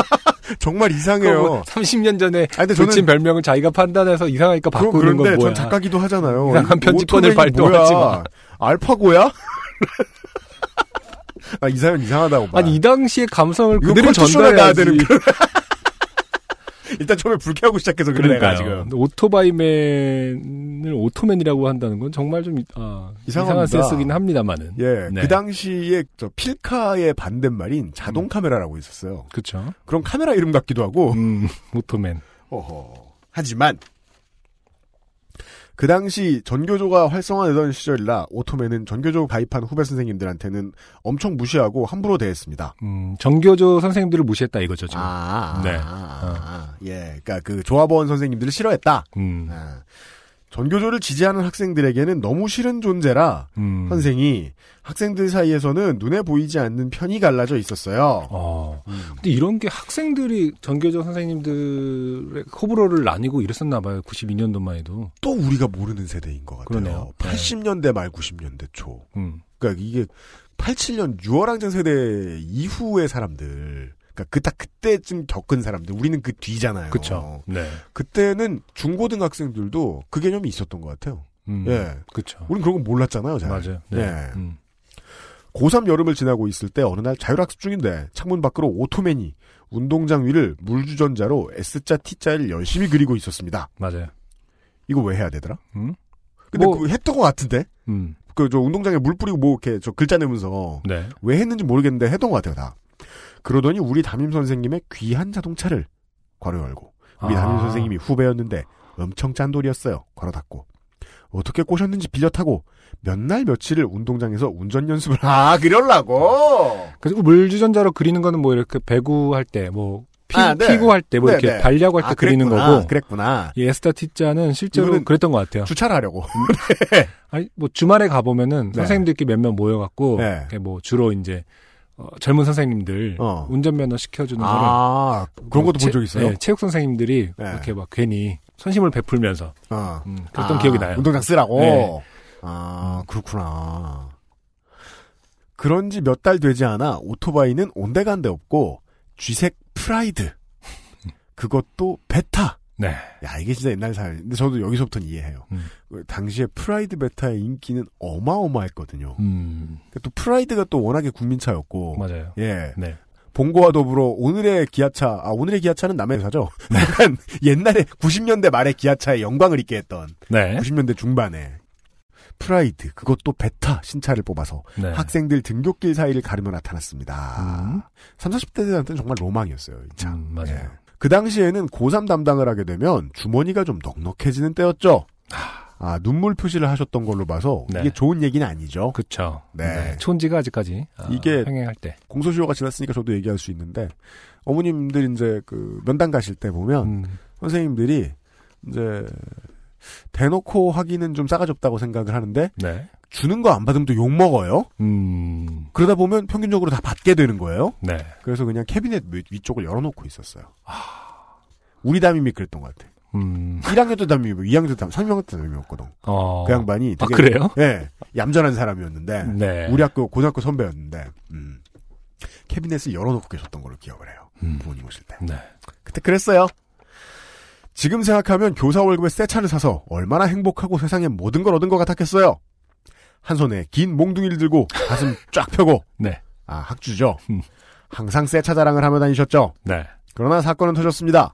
정말 이상해요. 30년 전에 아니, 근데 붙인 저는 별명을 자기가 판단해서 이상하니까 바꾸는 건 뭐야. 전 작가기도 하잖아요. 이상한 편집권을 발동하지? 마. 알파고야? 아, 이 사연 이상하다고 봐. 아니, 이 당시의 감성을 그대로 전달해야지. 되는 일단 처음에 불쾌하고 시작해서 그래 내가. 지금. 오토바이맨을 오토맨이라고 한다는 건 정말 좀 아, 이상한 이상합니다. 센스긴 합니다만은. 예, 네. 그 당시에 저 필카의 반대말인 자동 카메라라고 있었어요. 그렇죠. 그럼 카메라 이름 같기도 하고. 음, 오토맨. 어허. 하지만 그 당시 전교조가 활성화되던 시절이라 오토맨은 전교조 가입한 후배 선생님들한테는 엄청 무시하고 함부로 대했습니다. 음, 정교조 선생님들을 무시했다 이거죠. 지금. 아, 네. 아, 아, 예, 그러니까 그 조합원 선생님들을 싫어했다. 음, 아, 전교조를 지지하는 학생들에게는 너무 싫은 존재라 음. 선생이 학생들 사이에서는 눈에 보이지 않는 편이 갈라져 있었어요. 어. 근데 이런 게 학생들이 전교조 선생님들의 호불호를 나뉘고 이랬었나 봐요. 92년도만 해도. 또 우리가 모르는 세대인 것 같아요. 그러네요. 네. 80년대 말 90년대 초. 음. 그러니까 이게 87년 6월 항쟁 세대 이후의 사람들. 그러니까 그딱 그때쯤 겪은 사람들. 우리는 그 뒤잖아요. 그쵸. 네. 그때는 중고등학생들도 그 개념이 있었던 것 같아요. 음. 예. 그쵸. 우린 그런 거 몰랐잖아요. 잘. 맞아요. 네. 예. 음. 고3 여름을 지나고 있을 때 어느 날 자율학습 중인데 창문 밖으로 오토맨이 운동장 위를 물주전자로 S자 T자를 열심히 그리고 있었습니다. 맞아요. 이거 왜 해야 되더라? 음? 근데 뭐- 그거 했던 것 같은데? 음. 그 저 운동장에 물 뿌리고 뭐 이렇게 저 글자 내면서 네. 왜 했는지 모르겠는데 했던 것 같아요 다. 그러더니 우리 담임 선생님의 귀한 자동차를 괄호 열고 우리 아. 담임 선생님이 후배였는데 엄청 짠돌이었어요. 괄호 닫고 어떻게 꼬셨는지 빌려 타고 몇 날 며칠을 운동장에서 운전 연습을 아 그럴라고 그리고 물주전자로 그리는 거는 뭐 이렇게 배구할 때, 뭐 피, 아, 네. 피구할 때, 뭐 네, 이렇게 네. 발야구 할때 아, 그리는. 거고. 그랬구나 이 에스타 T자는 실제로 그랬던 것 같아요. 주차를 하려고 아니, 뭐 주말에 가보면은 네. 선생님들끼리 몇명 모여갖고, 네. 이렇게 뭐 주로 이제, 어, 젊은 선생님들 어. 운전면허 시켜주는 거를 아 그런 것도 본 적 있어요 네, 체육 선생님들이 네. 이렇게 막 괜히 선심을 베풀면서 어. 음, 그랬던 아, 기억이 나요. 운동장 쓰라고 네. 아 그렇구나 그런지 몇 달 되지 않아 오토바이는 온데간데 없고 쥐색 프라이드 그것도 베타 네. 야 이게 진짜 옛날 사연 근데 저도 여기서부터는 이해해요 음. 그 당시에 프라이드 베타의 인기는 어마어마했거든요 음, 그또 프라이드가 또 워낙에 국민차였고 맞아요. 예 네. 봉고와 더불어 오늘의 기아차 아 오늘의 기아차는 남의 회사죠 약간 옛날에 90년대 말에 기아차의 영광을 잇게 했던 네. 90년대 중반에 프라이드 그것도 베타 신차를 뽑아서 네. 학생들 등굣길 사이를 가르며 나타났습니다. 음. 3, 40대들한테는 정말 로망이었어요. 이 차. 음, 맞아요. 예. 그 당시에는 고3 담당을 하게 되면 주머니가 좀 넉넉해지는 때였죠. 아, 눈물 표시를 하셨던 걸로 봐서 네. 이게 좋은 얘기는 아니죠. 그쵸. 네. 촌지가 아직까지. 아, 이게- 행행할 때. 공소시효가 지났으니까 저도 얘기할 수 있는데 어머님들 이제 그 면담 가실 때 보면 음, 선생님들이 이제 대놓고 하기는 좀 싸가지 없다고 생각을 하는데 네. 주는 거 안 받으면 또 욕 먹어요. 음, 그러다 보면 평균적으로 다 받게 되는 거예요. 네. 그래서 그냥 캐비넷 위- 위쪽을 열어놓고 있었어요. 우리 담임이 그랬던 것 같아. 음, 1학년 때 담임이고 2학년 때 담임, 3학년 때 담임이었거든. 어. 그 양반이 아, 되게 그래요? 예, 얌전한 사람이었는데 네. 우리 학교 고등학교 선배였는데 음, 캐비넷을 열어놓고 계셨던 걸로 기억을 해요. 음, 부모님 오실 때. 네. 그때 그랬어요. 지금 생각하면 교사 월급에 새 차를 사서 얼마나 행복하고 세상에 모든 걸 얻은 것 같았겠어요. 한 손에 긴 몽둥이를 들고 가슴 쫙 펴고 네. 아 학주죠. 음. 항상 새차 자랑을 하며 다니셨죠. 네. 그러나 사건은 터졌습니다.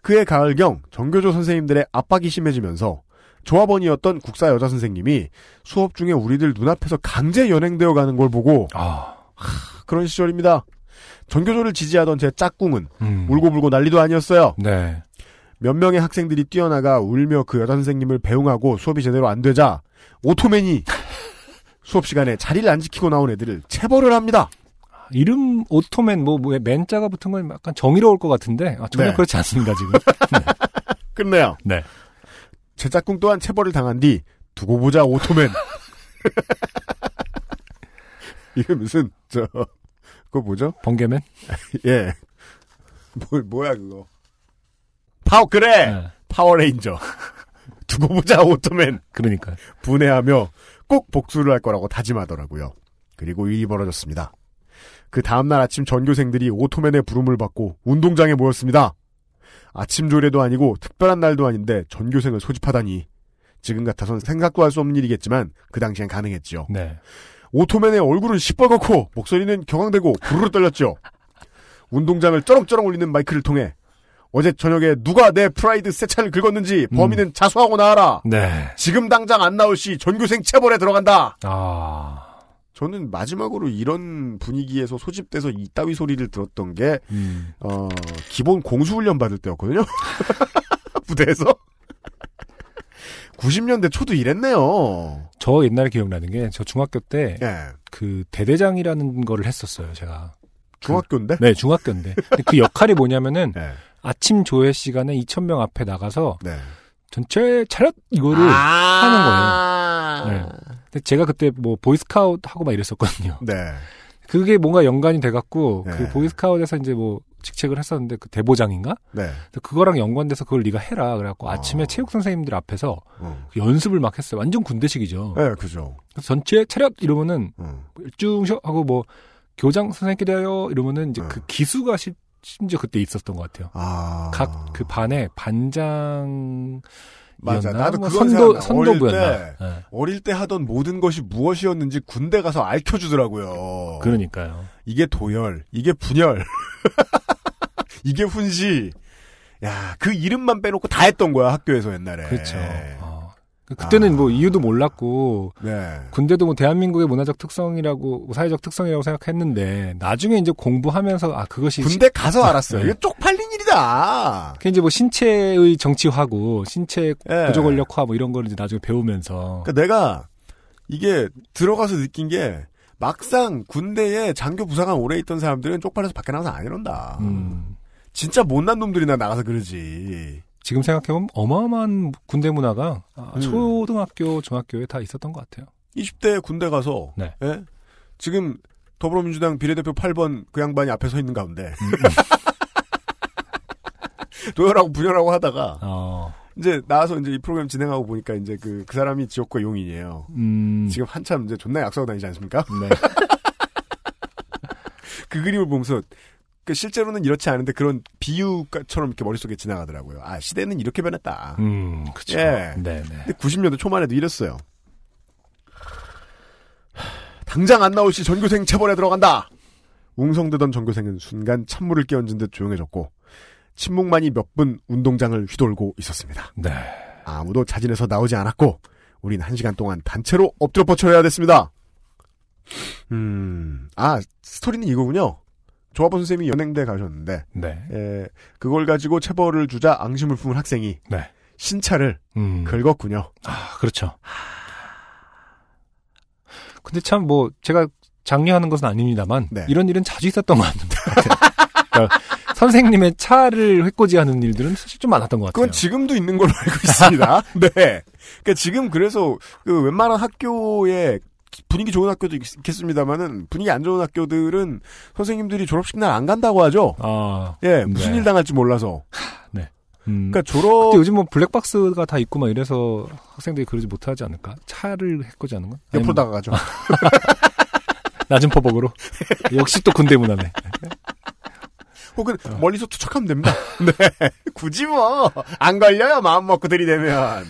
그해 가을경 정교조 선생님들의 압박이 심해지면서 조합원이었던 국사 여자 선생님이 수업 중에 우리들 눈앞에서 강제 연행되어 가는 걸 보고 아, 그런 시절입니다. 전교조를 지지하던 제 짝꿍은 음. 울고불고 난리도 아니었어요. 네. 몇 명의 학생들이 뛰어나가 울며 그 여자 선생님을 배웅하고 수업이 제대로 안 되자 오토맨이 수업 시간에 자리를 안 지키고 나온 애들을 체벌을 합니다. 이름 오토맨 뭐, 뭐 맨자가 붙은 건 약간 정의로울 것 같은데 아, 전혀 네. 그렇지 않습니다 지금. 끝내요. 네. 제 짝꿍 또한 체벌을 당한 뒤 두고 보자 오토맨. 이게 무슨 저 그거 뭐죠? 번개맨. 예. 뭐 뭐야 그거. 파워 그래. 네. 파워레인저. 두고 보자 오토맨. 그러니까. 분해하며 꼭 복수를 할 거라고 다짐하더라고요. 그리고 일이 벌어졌습니다. 그 다음날 아침 전교생들이 오토맨의 부름을 받고 운동장에 모였습니다. 아침 조례도 아니고 특별한 날도 아닌데 전교생을 소집하다니 지금 같아선 생각도 할 수 없는 일이겠지만 그 당시엔 가능했지요. 네. 오토맨의 얼굴은 시뻘겋고 목소리는 격앙되고 부르르 떨렸죠. 운동장을 쩌렁쩌렁 울리는 마이크를 통해 어제 저녁에 누가 내 프라이드 새 차를 긁었는지 범인은 자수하고 나와라. 네. 지금 당장 안 나올 시 전교생 체벌에 들어간다. 아. 저는 마지막으로 이런 분위기에서 소집돼서 이따위 소리를 들었던 게 음. 어, 기본 공수훈련 받을 때였거든요. 부대에서. 90년대 초도 이랬네요. 저 옛날에 기억나는 게 저 중학교 때그 예. 대대장이라는 거를 했었어요 제가. 중학교인데? 네 중학교인데 그 역할이 뭐냐면은 네. 아침 조회 시간에 2천 명 앞에 나가서 네. 전체 차렷 이거를 아~ 하는 거예요. 네. 근데 제가 그때 뭐 보이스카우트 하고 막 이랬었거든요. 네. 그게 뭔가 연관이 돼갖고 네. 그 보이스카우트에서 이제 뭐 직책을 했었는데 그 대보장인가? 네. 그거랑 연관돼서 그걸 네가 해라 그래갖고 아. 아침에 체육 선생님들 앞에서 어. 그 연습을 막 했어요. 완전 군대식이죠. 네, 그죠. 전체 차렷 이러면은 음. 일중셔 하고 뭐 교장 선생님께 대하여 이러면은 이제 음. 그 기수가 시- 심지어 그때 있었던 것 같아요. 아. 각 그 반에 반장 맞아. 나도 뭐 그건 선도. 선도부였나. 어릴 때 네. 어릴 때 하던 모든 것이 무엇이었는지 군대 가서 알려주더라고요. 그러니까요. 이게 도열, 이게 분열, 이게 훈시. 야, 그 이름만 빼놓고 다 했던 거야, 학교에서 옛날에. 그렇죠. 어. 그때는 아. 뭐 이유도 몰랐고 네. 군대도 뭐 대한민국의 문화적 특성이라고 뭐 사회적 특성이라고 생각했는데 나중에 이제 공부하면서 아 그것이 군대 가서 알았어요. 네. 이게 쪽팔린 일이다! 그 이제 뭐 신체의 정치화고 신체 예. 구조 권력화 뭐 이런 거를 이제 나중에 배우면서 그러니까 내가 이게 들어가서 느낀 게 막상 군대에 장교 부사관 오래 있던 사람들은 쪽팔려서 밖에 나가서 안 이런다. 음, 진짜 못난 놈들이나 나가서 그러지. 지금 생각해보면 어마어마한 군대 문화가 아, 음. 초등학교, 중학교에 다 있었던 것 같아요. 20대 군대 가서 네. 예? 지금 더불어민주당 비례대표 8번 그 양반이 앞에 서 있는 가운데 음, 도열하고 분열하고 하다가 어, 이제 나와서 이제 이 프로그램 진행하고 보니까 이제 그, 그 사람이 지옥과 용인이에요. 음, 지금 한참 이제 존나 약속하고 다니지 않습니까? 네. 그 그림을 보면서 그 실제로는 이렇지 않은데 그런 비유처럼 이렇게 머릿속에 지나가더라고요. 아, 시대는 이렇게 변했다. 음, 그쵸. 예. 네, 네. 근데 90년대 초만 해도 이랬어요. 당장 안 나올 시 전교생 체벌에 들어간다. 웅성대던 전교생은 순간 찬물을 끼얹은 듯 조용해졌고 침묵만이 몇 분 운동장을 휘돌고 있었습니다. 네. 아무도 자진해서 나오지 않았고 우린 한 시간 동안 단체로 엎드려 뻗쳐야 됐습니다. 음, 아 스토리는 이거군요. 조합원 선생님이 연행대 가셨는데 네. 에, 그걸 가지고 체벌을 주자 앙심을 품은 학생이 네. 신차를 음. 긁었군요. 아, 그렇죠. 근데 참 뭐 제가 장려하는 것은 아닙니다만 네. 이런 일은 자주 있었던 것 같아요. 그러니까 선생님의 차를 획고지하는 일들은 사실 좀 많았던 것 같아요. 그건 지금도 있는 걸로 알고 있습니다. 네. 그러니까 지금 그래서 그 웬만한 학교에 분위기 좋은 학교도 있- 있겠습니다만은 분위기 안 좋은 학교들은 선생님들이 졸업식 날 안 간다고 하죠. 아, 예, 무슨 네. 일 당할지 몰라서. 음. 그러니까 졸업 요즘 뭐 블랙박스가 다 있고 막 이래서 학생들이 그러지 못하지 않을까? 차를 획고지하는 건? 옆으로 다가가죠. 낮은 포복으로. 역시 또 군대 문화네. 혹은 어. 멀리서 투척하면 됩니다. 네. 굳이 뭐 안 걸려요. 마음 먹고 들이대면.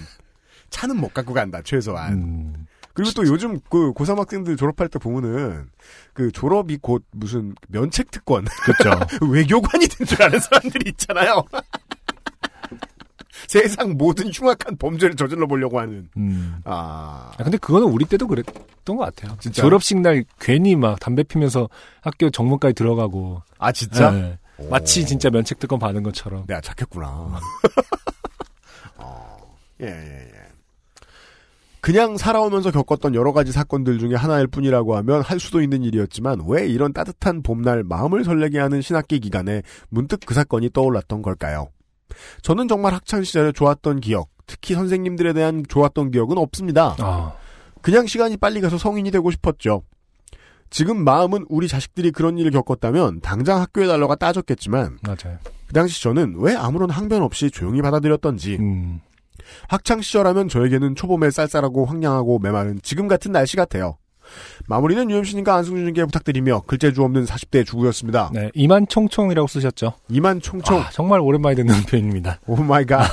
차는 못 갖고 간다. 최소한. 음. 그리고 또 요즘 그 고3 학생들 졸업할 때 보면은 그 졸업이 곧 무슨 면책 특권 그렇죠. 외교관이 된 줄 아는 사람들이 있잖아요. 세상 모든 흉악한 범죄를 저질러 보려고 하는. 음. 아, 아, 근데 그거는 우리 때도 그랬던 것 같아요. 진짜요? 졸업식 날 괜히 막 담배 피면서 학교 정문까지 들어가고. 아 진짜? 예. 마치 진짜 면책특권 받은 것처럼. 내가 착했구나. 어, 예, 예, 예. 그냥 살아오면서 겪었던 여러 가지 사건들 중에 하나일 뿐이라고 하면 할 수도 있는 일이었지만 왜 이런 따뜻한 봄날 마음을 설레게 하는 신학기 기간에 문득 그 사건이 떠올랐던 걸까요? 저는 정말 학창 시절에 좋았던 기억, 특히 선생님들에 대한 좋았던 기억은 없습니다. 아, 그냥 시간이 빨리 가서 성인이 되고 싶었죠. 지금 마음은 우리 자식들이 그런 일을 겪었다면 당장 학교에 달려가 따졌겠지만 맞아요. 그 당시 저는 왜 아무런 항변 없이 조용히 받아들였던지 음. 학창 시절하면 저에게는 초봄에 쌀쌀하고 황량하고 메마른 지금 같은 날씨 같아요. 마무리는 유엠씨님과 안승준님께 부탁드리며 글재주 없는 40대 주부였습니다. 네, 이만 총총이라고 쓰셨죠. 이만 총총 아, 정말 오랜만에 듣는 표현입니다. Oh my god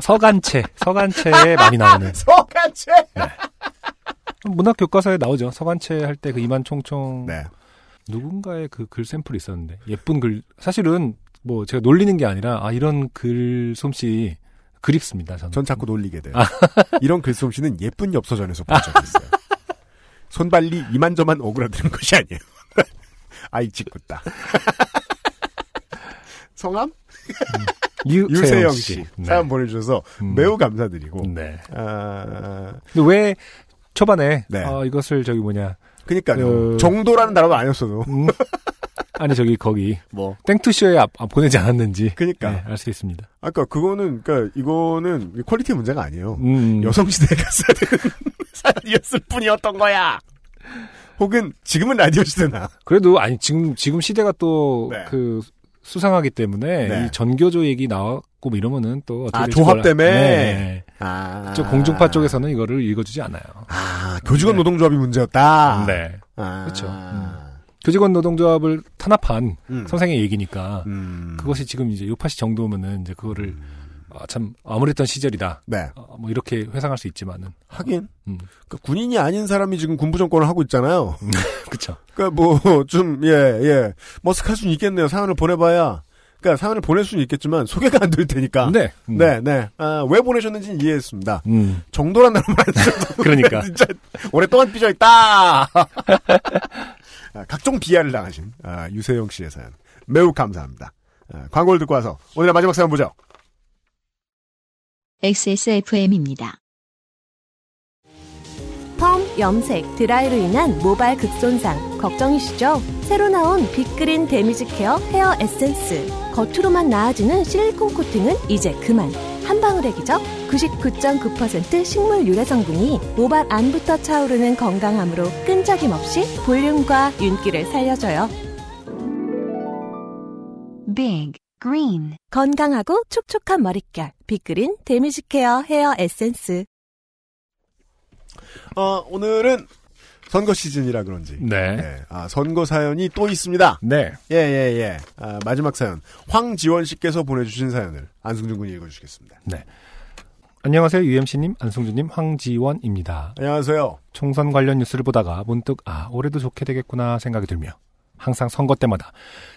서간체, 서간체에 많이 나오는. 서간체 문학 교과서에 나오죠. 서간체 할 때 그 이만 총총. 네. 누군가의 그 글 샘플이 있었는데 예쁜 글 사실은 뭐 제가 놀리는 게 아니라 아 이런 글 솜씨 그립습니다. 저는. 전 자꾸 놀리게 돼요. 이런 글솜씨는 예쁜 엽서전에서 본 적이 있어요. 손발리 이만저만 오그라드는 것이 아니에요. 아이 짓궂다. 성함? 유세영 씨. 네. 사연 보내주셔서 음. 매우 감사드리고. 네. 아, 근데 왜 초반에 네. 어, 이것을 저기 뭐냐 그니까요. 그- 정도라는 단어가 아니었어도. 음, 아니 저기 거기 뭐. 컬투쇼에 앞- 앞 보내지 않았는지 그니까. 네, 알수 있습니다. 아까 그거는, 그니까 이거는 quality 문제가 아니에요. 음, 여성 시대에 갔어야 되는 사연이었을 뿐이었던 거야. 혹은 지금은 라디오 시대나. 그래도 아니 지금 지금 시대가 또 네. 그 수상하기 때문에 네. 이 전교조 얘기 나왔고 뭐 이러면은 또 어떻게 아, 조합 때문에? 네. 아. 저 공중파 쪽에서는 이거를 읽어주지 않아요. 아, 교직원 네. 노동조합이 문제였다. 네. 아. 그쵸. 음. 교직원 노동조합을 탄압한 음. 선생의 얘기니까 음. 그것이 지금 이제 요파시 정도면은 이제 그거를 아, 참 암울했던 시절이다. 네. 어, 뭐 이렇게 회상할 수 있지만은 하긴. 음. 그 군인이 아닌 사람이 지금 군부 정권을 하고 있잖아요. 그쵸. 그니까 뭐, 좀, 예, 예. 머쓱할 수는 있겠네요. 사연을 보내봐야. 그니까 사연을 보낼 수는 있겠지만 소개가 안 될 테니까. 네. 음. 네, 네. 아, 왜 보내셨는지는 이해했습니다. 음. 정도란 단어만 안 써도 그러니까. 진짜 오랫동안 삐져 있다. 아, 각종 비하를 당하신 아, 유세영 씨의 사연 매우 감사합니다. 아, 광고를 듣고 와서 오늘의 마지막 사연 보죠. XSFM입니다. 펌, 염색, 드라이로 인한 모발 극손상 걱정이시죠? 새로 나온 빅그린 damage care 헤어 에센스 겉으로만 나아지는 실리콘 코팅은 이제 그만 한 방울의 기적 99.9% 식물 유래 성분이 모발 안부터 차오르는 건강함으로 끈적임 없이 볼륨과 윤기를 살려줘요. Big Green. 건강하고 촉촉한 머릿결 빅그린 damage care 헤어 에센스. 어, 오늘은 선거 시즌이라 그런지 네. 네, 아, 선거 사연이 또 있습니다. 네. 예, 예, 예. 아, 마지막 사연. 황지원 씨께서 보내주신 사연을 안승준 군이 읽어주시겠습니다. 안녕하세요. UMC님, 안승준님, 황지원입니다. 안녕하세요. 총선 관련 뉴스를 보다가 문득 아 올해도 좋게 되겠구나 생각이 들며 항상 선거 때마다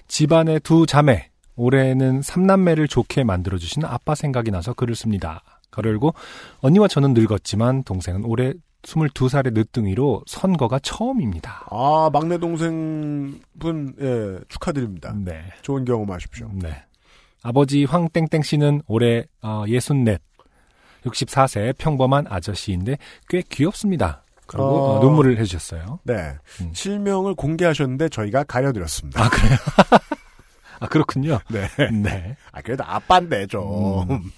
집안의 두 자매 올해는 삼남매를 좋게 만들어주시는 아빠 생각이 나서 글을 씁니다. 열고 언니와 저는 늙었지만 동생은 올해 22살의 늦둥이로 선거가 처음입니다. 아, 막내 동생분, 예, 축하드립니다. 네. 좋은 경험하십시오. 네. 아버지 황땡땡 씨는 올해 어, 64, 64세 평범한 아저씨인데 꽤 귀엽습니다. 그리고 어. 어, 눈물을 해주셨어요. 네. 음. 실명을 공개하셨는데 저희가 가려드렸습니다. 아 그래요? 아 그렇군요. 네. 네. 아, 그래도 아빠인데, 좀. 음.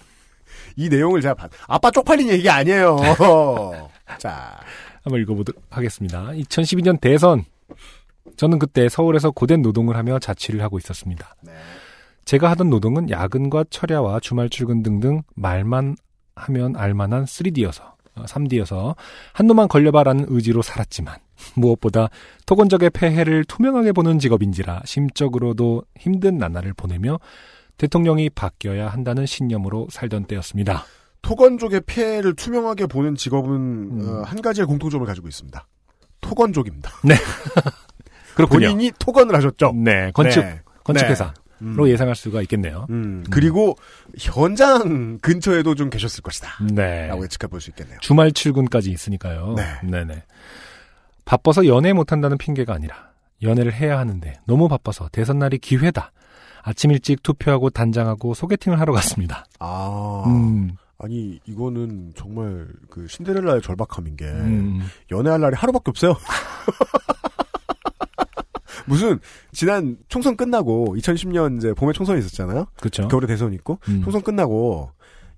이 내용을 제가 봤, 아빠 쪽팔린 얘기 아니에요. 자, 한번 읽어보도록 하겠습니다. 2012년 대선. 저는 그때 서울에서 고된 노동을 하며 자취를 하고 있었습니다. 네. 제가 하던 노동은 야근과 철야와 주말 출근 등등 말만 하면 알만한 3D여서, 3D여서 한 놈만 걸려봐라는 의지로 살았지만 무엇보다 토건적의 폐해를 투명하게 보는 직업인지라 심적으로도 힘든 나날을 보내며 대통령이 바뀌어야 한다는 신념으로 살던 때였습니다. 토건족의 피해를 투명하게 보는 직업은 음. 어, 한 가지의 공통점을 가지고 있습니다. 토건족입니다. 그렇군요. 본인이 토건을 하셨죠. 네, 건축, 네. 건축회사로 음. 예상할 수가 있겠네요. 음, 그리고 현장 근처에도 좀 계셨을 것이다. 네. 라고 예측해 볼 수 있겠네요. 주말 출근까지 있으니까요. 네. 네네. 바빠서 연애 못한다는 핑계가 아니라 연애를 해야 하는데 너무 바빠서 대선 날이 기회다. 아침 일찍 투표하고 단장하고 소개팅을 하러 갔습니다. 아, 음, 아니 이거는 정말 그 신데렐라의 절박함인 게 음, 연애할 날이 하루밖에 없어요. 무슨 지난 총선 끝나고 2010년 이제 봄에 총선이 있었잖아요. 그렇죠. 겨울에 대선이 있고 음, 총선 끝나고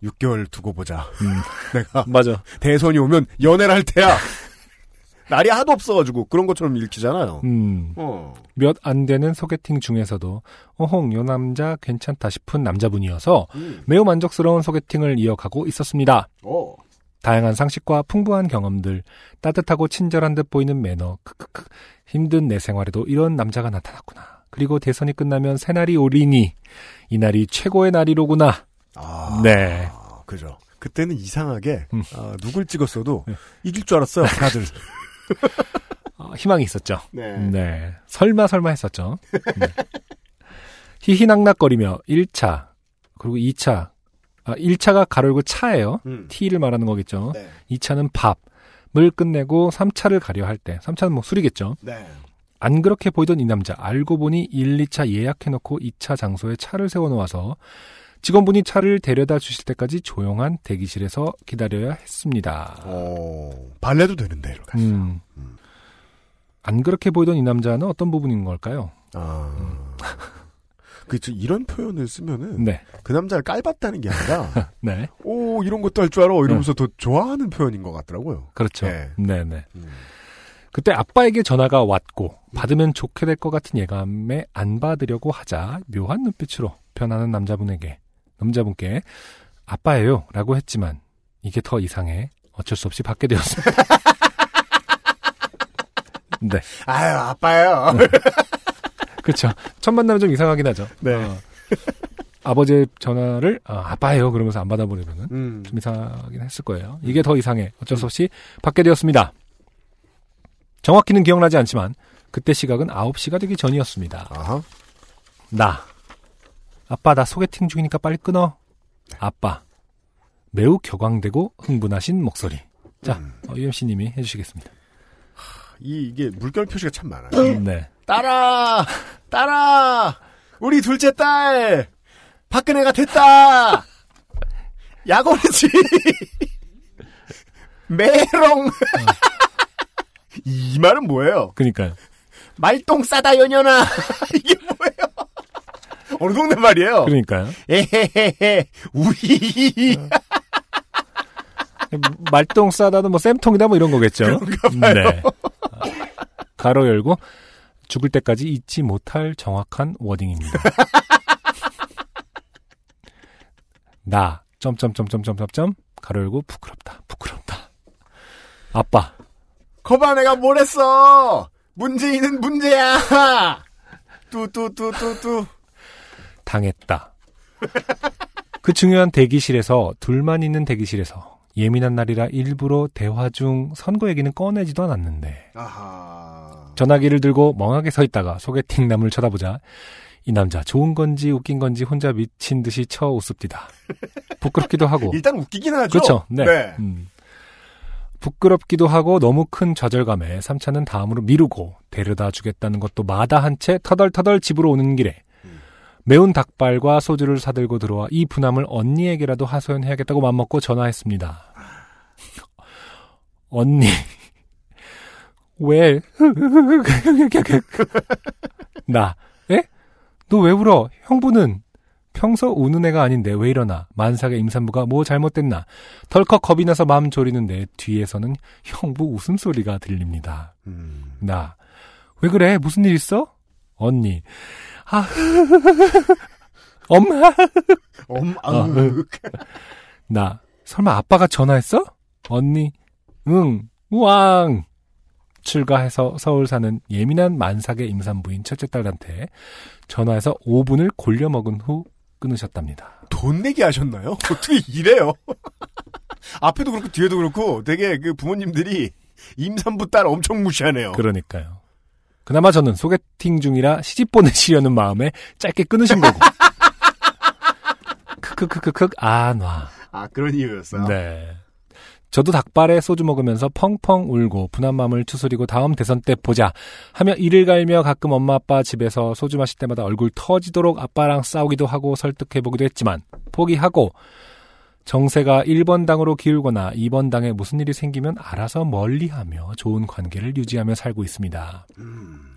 6개월 두고 보자. 음. 내가 맞아. 대선이 오면 연애를 할 테야. 날이 하도 없어가지고 그런 것처럼 읽히잖아요. 음, 어. 몇 안 되는 소개팅 중에서도 어홍 요 남자 괜찮다 싶은 남자분이어서 음. 매우 만족스러운 소개팅을 이어가고 있었습니다. 어. 다양한 상식과 풍부한 경험들, 따뜻하고 친절한 듯 보이는 매너, 크크크. 힘든 내 생활에도 이런 남자가 나타났구나. 그리고 대선이 끝나면 새날이 오리니 이날이 최고의 날이로구나. 아. 네. 그죠. 그때는 이상하게 음. 아, 누굴 찍었어도 네. 이길 줄 알았어요. 다들. 어, 희망이 있었죠. 네. 네. 설마 설마 했었죠. 네. 희희낙낙거리며 1차 그리고 2차 아, 1차가 가로열고 차예요. 음. T를 말하는 거겠죠. 네. 2차는 밥을 끝내고 3차를 가려 할 때 3차는 뭐 술이겠죠. 네. 안 그렇게 보이던 이 남자 알고 보니 1, 2차 예약해놓고 2차 장소에 차를 세워놓아서 직원분이 차를 데려다 주실 때까지 조용한 대기실에서 기다려야 했습니다. 어, 발레도 되는데, 이렇게. 음. 안 그렇게 보이던 이 남자는 어떤 부분인 걸까요? 아. 그쵸. 이런 표현을 쓰면은, 네, 그 남자를 깔봤다는 게 아니라, 네, 오, 이런 것도 할 줄 알아. 이러면서 더 좋아하는 표현인 것 같더라고요. 그렇죠. 네. 네, 네. 음. 그때 아빠에게 전화가 왔고 받으면 좋게 될 것 같은 예감에 안 받으려고 하자 묘한 눈빛으로 변하는 남자분에게 남자분께 아빠예요 라고 했지만 이게 더 이상해 어쩔 수 없이 받게 되었습니다. 네, 아유, 아빠예요. 그렇죠. 첫 만나면 좀 이상하긴 하죠. 네. 어, 아버지의 전화를 아, 아빠예요 그러면서 안 받아버리면은 음. 좀 이상하긴 했을 거예요. 이게 더 이상해. 어쩔 수 없이 받게 되었습니다. 정확히는 기억나지 않지만 그때 시각은 9시가 되기 전이었습니다. 아하. 나. 아빠 나 소개팅 중이니까 빨리 끊어. 아빠. 매우 격앙되고 흥분하신 목소리. 자, 음. 어, UMC님이 해주시겠습니다. 이, 이게 물결 표시가 참 많아요. 네. 딸아! 딸아! 우리 둘째 딸! 박근혜가 됐다! 약오르지! 메롱! 이 말은 뭐예요? 그니까요. 말똥 싸다 연연아! 뭐예요? 어느 동네 말이에요? 그러니까요. 에헤헤헤, 우리! 말똥 싸다도 뭐 쌤통이다 뭐 이런 거겠죠. 네. 가로 열고 죽을 때까지 잊지 못할 정확한 워딩입니다. 나 점점점점점점 가로 열고 부끄럽다 부끄럽다. 아빠 거봐 내가 뭘 했어! 문재인은 문제야! 뚜뚜뚜뚜뚜. 당했다. 그 중요한 대기실에서 둘만 있는 대기실에서 예민한 날이라 일부러 대화 중 선거 얘기는 꺼내지도 않았는데 아하. 전화기를 들고 멍하게 서 있다가 소개팅 남을 쳐다보자 이 남자 좋은 건지 웃긴 건지 혼자 미친 듯이 쳐 웃습디다. 부끄럽기도 하고 일단 웃기긴 하죠. 그렇죠. 네. 네. 음. 부끄럽기도 하고 너무 큰 좌절감에 3차는 다음으로 미루고 데려다 주겠다는 것도 마다한 채 터덜터덜 집으로 오는 길에 매운 닭발과 소주를 사들고 들어와 이 분함을 언니에게라도 하소연해야겠다고 맘먹고 전화했습니다. 언니 왜? 나 에? 너 왜 울어? 형부는 평소 우는 애가 아닌데 왜 이러나 만삭의 임산부가 뭐 잘못됐나 덜컥 겁이 나서 마음 졸이는데 뒤에서는 형부 웃음소리가 들립니다. 음. 나 왜 그래 무슨 일 있어? 언니 아 엄마 엄, 어. 나 설마 아빠가 전화했어? 언니 응 우왕 출가해서 서울 사는 예민한 만삭의 임산부인 첫째 딸한테 전화해서 5분을 골려 먹은 후 끊으셨답니다. 돈 내기 하셨나요? 어떻게 이래요? 앞에도 그렇고 뒤에도 그렇고 되게 그 부모님들이 임산부 딸 엄청 무시하네요. 그러니까요. 그나마 저는 소개팅 중이라 시집 보내시려는 마음에 짧게 끊으신 거고. 크크크크크 아놔. 아 그런 이유였어요. 네. 저도 닭발에 소주 먹으면서 펑펑 울고 분한 마음을 추스리고 다음 대선 때 보자 하며 이를 갈며 가끔 엄마 아빠 집에서 소주 마실 때마다 얼굴 터지도록 아빠랑 싸우기도 하고 설득해보기도 했지만 포기하고 정세가 1번 당으로 기울거나 2번 당에 무슨 일이 생기면 알아서 멀리하며 좋은 관계를 유지하며 살고 있습니다.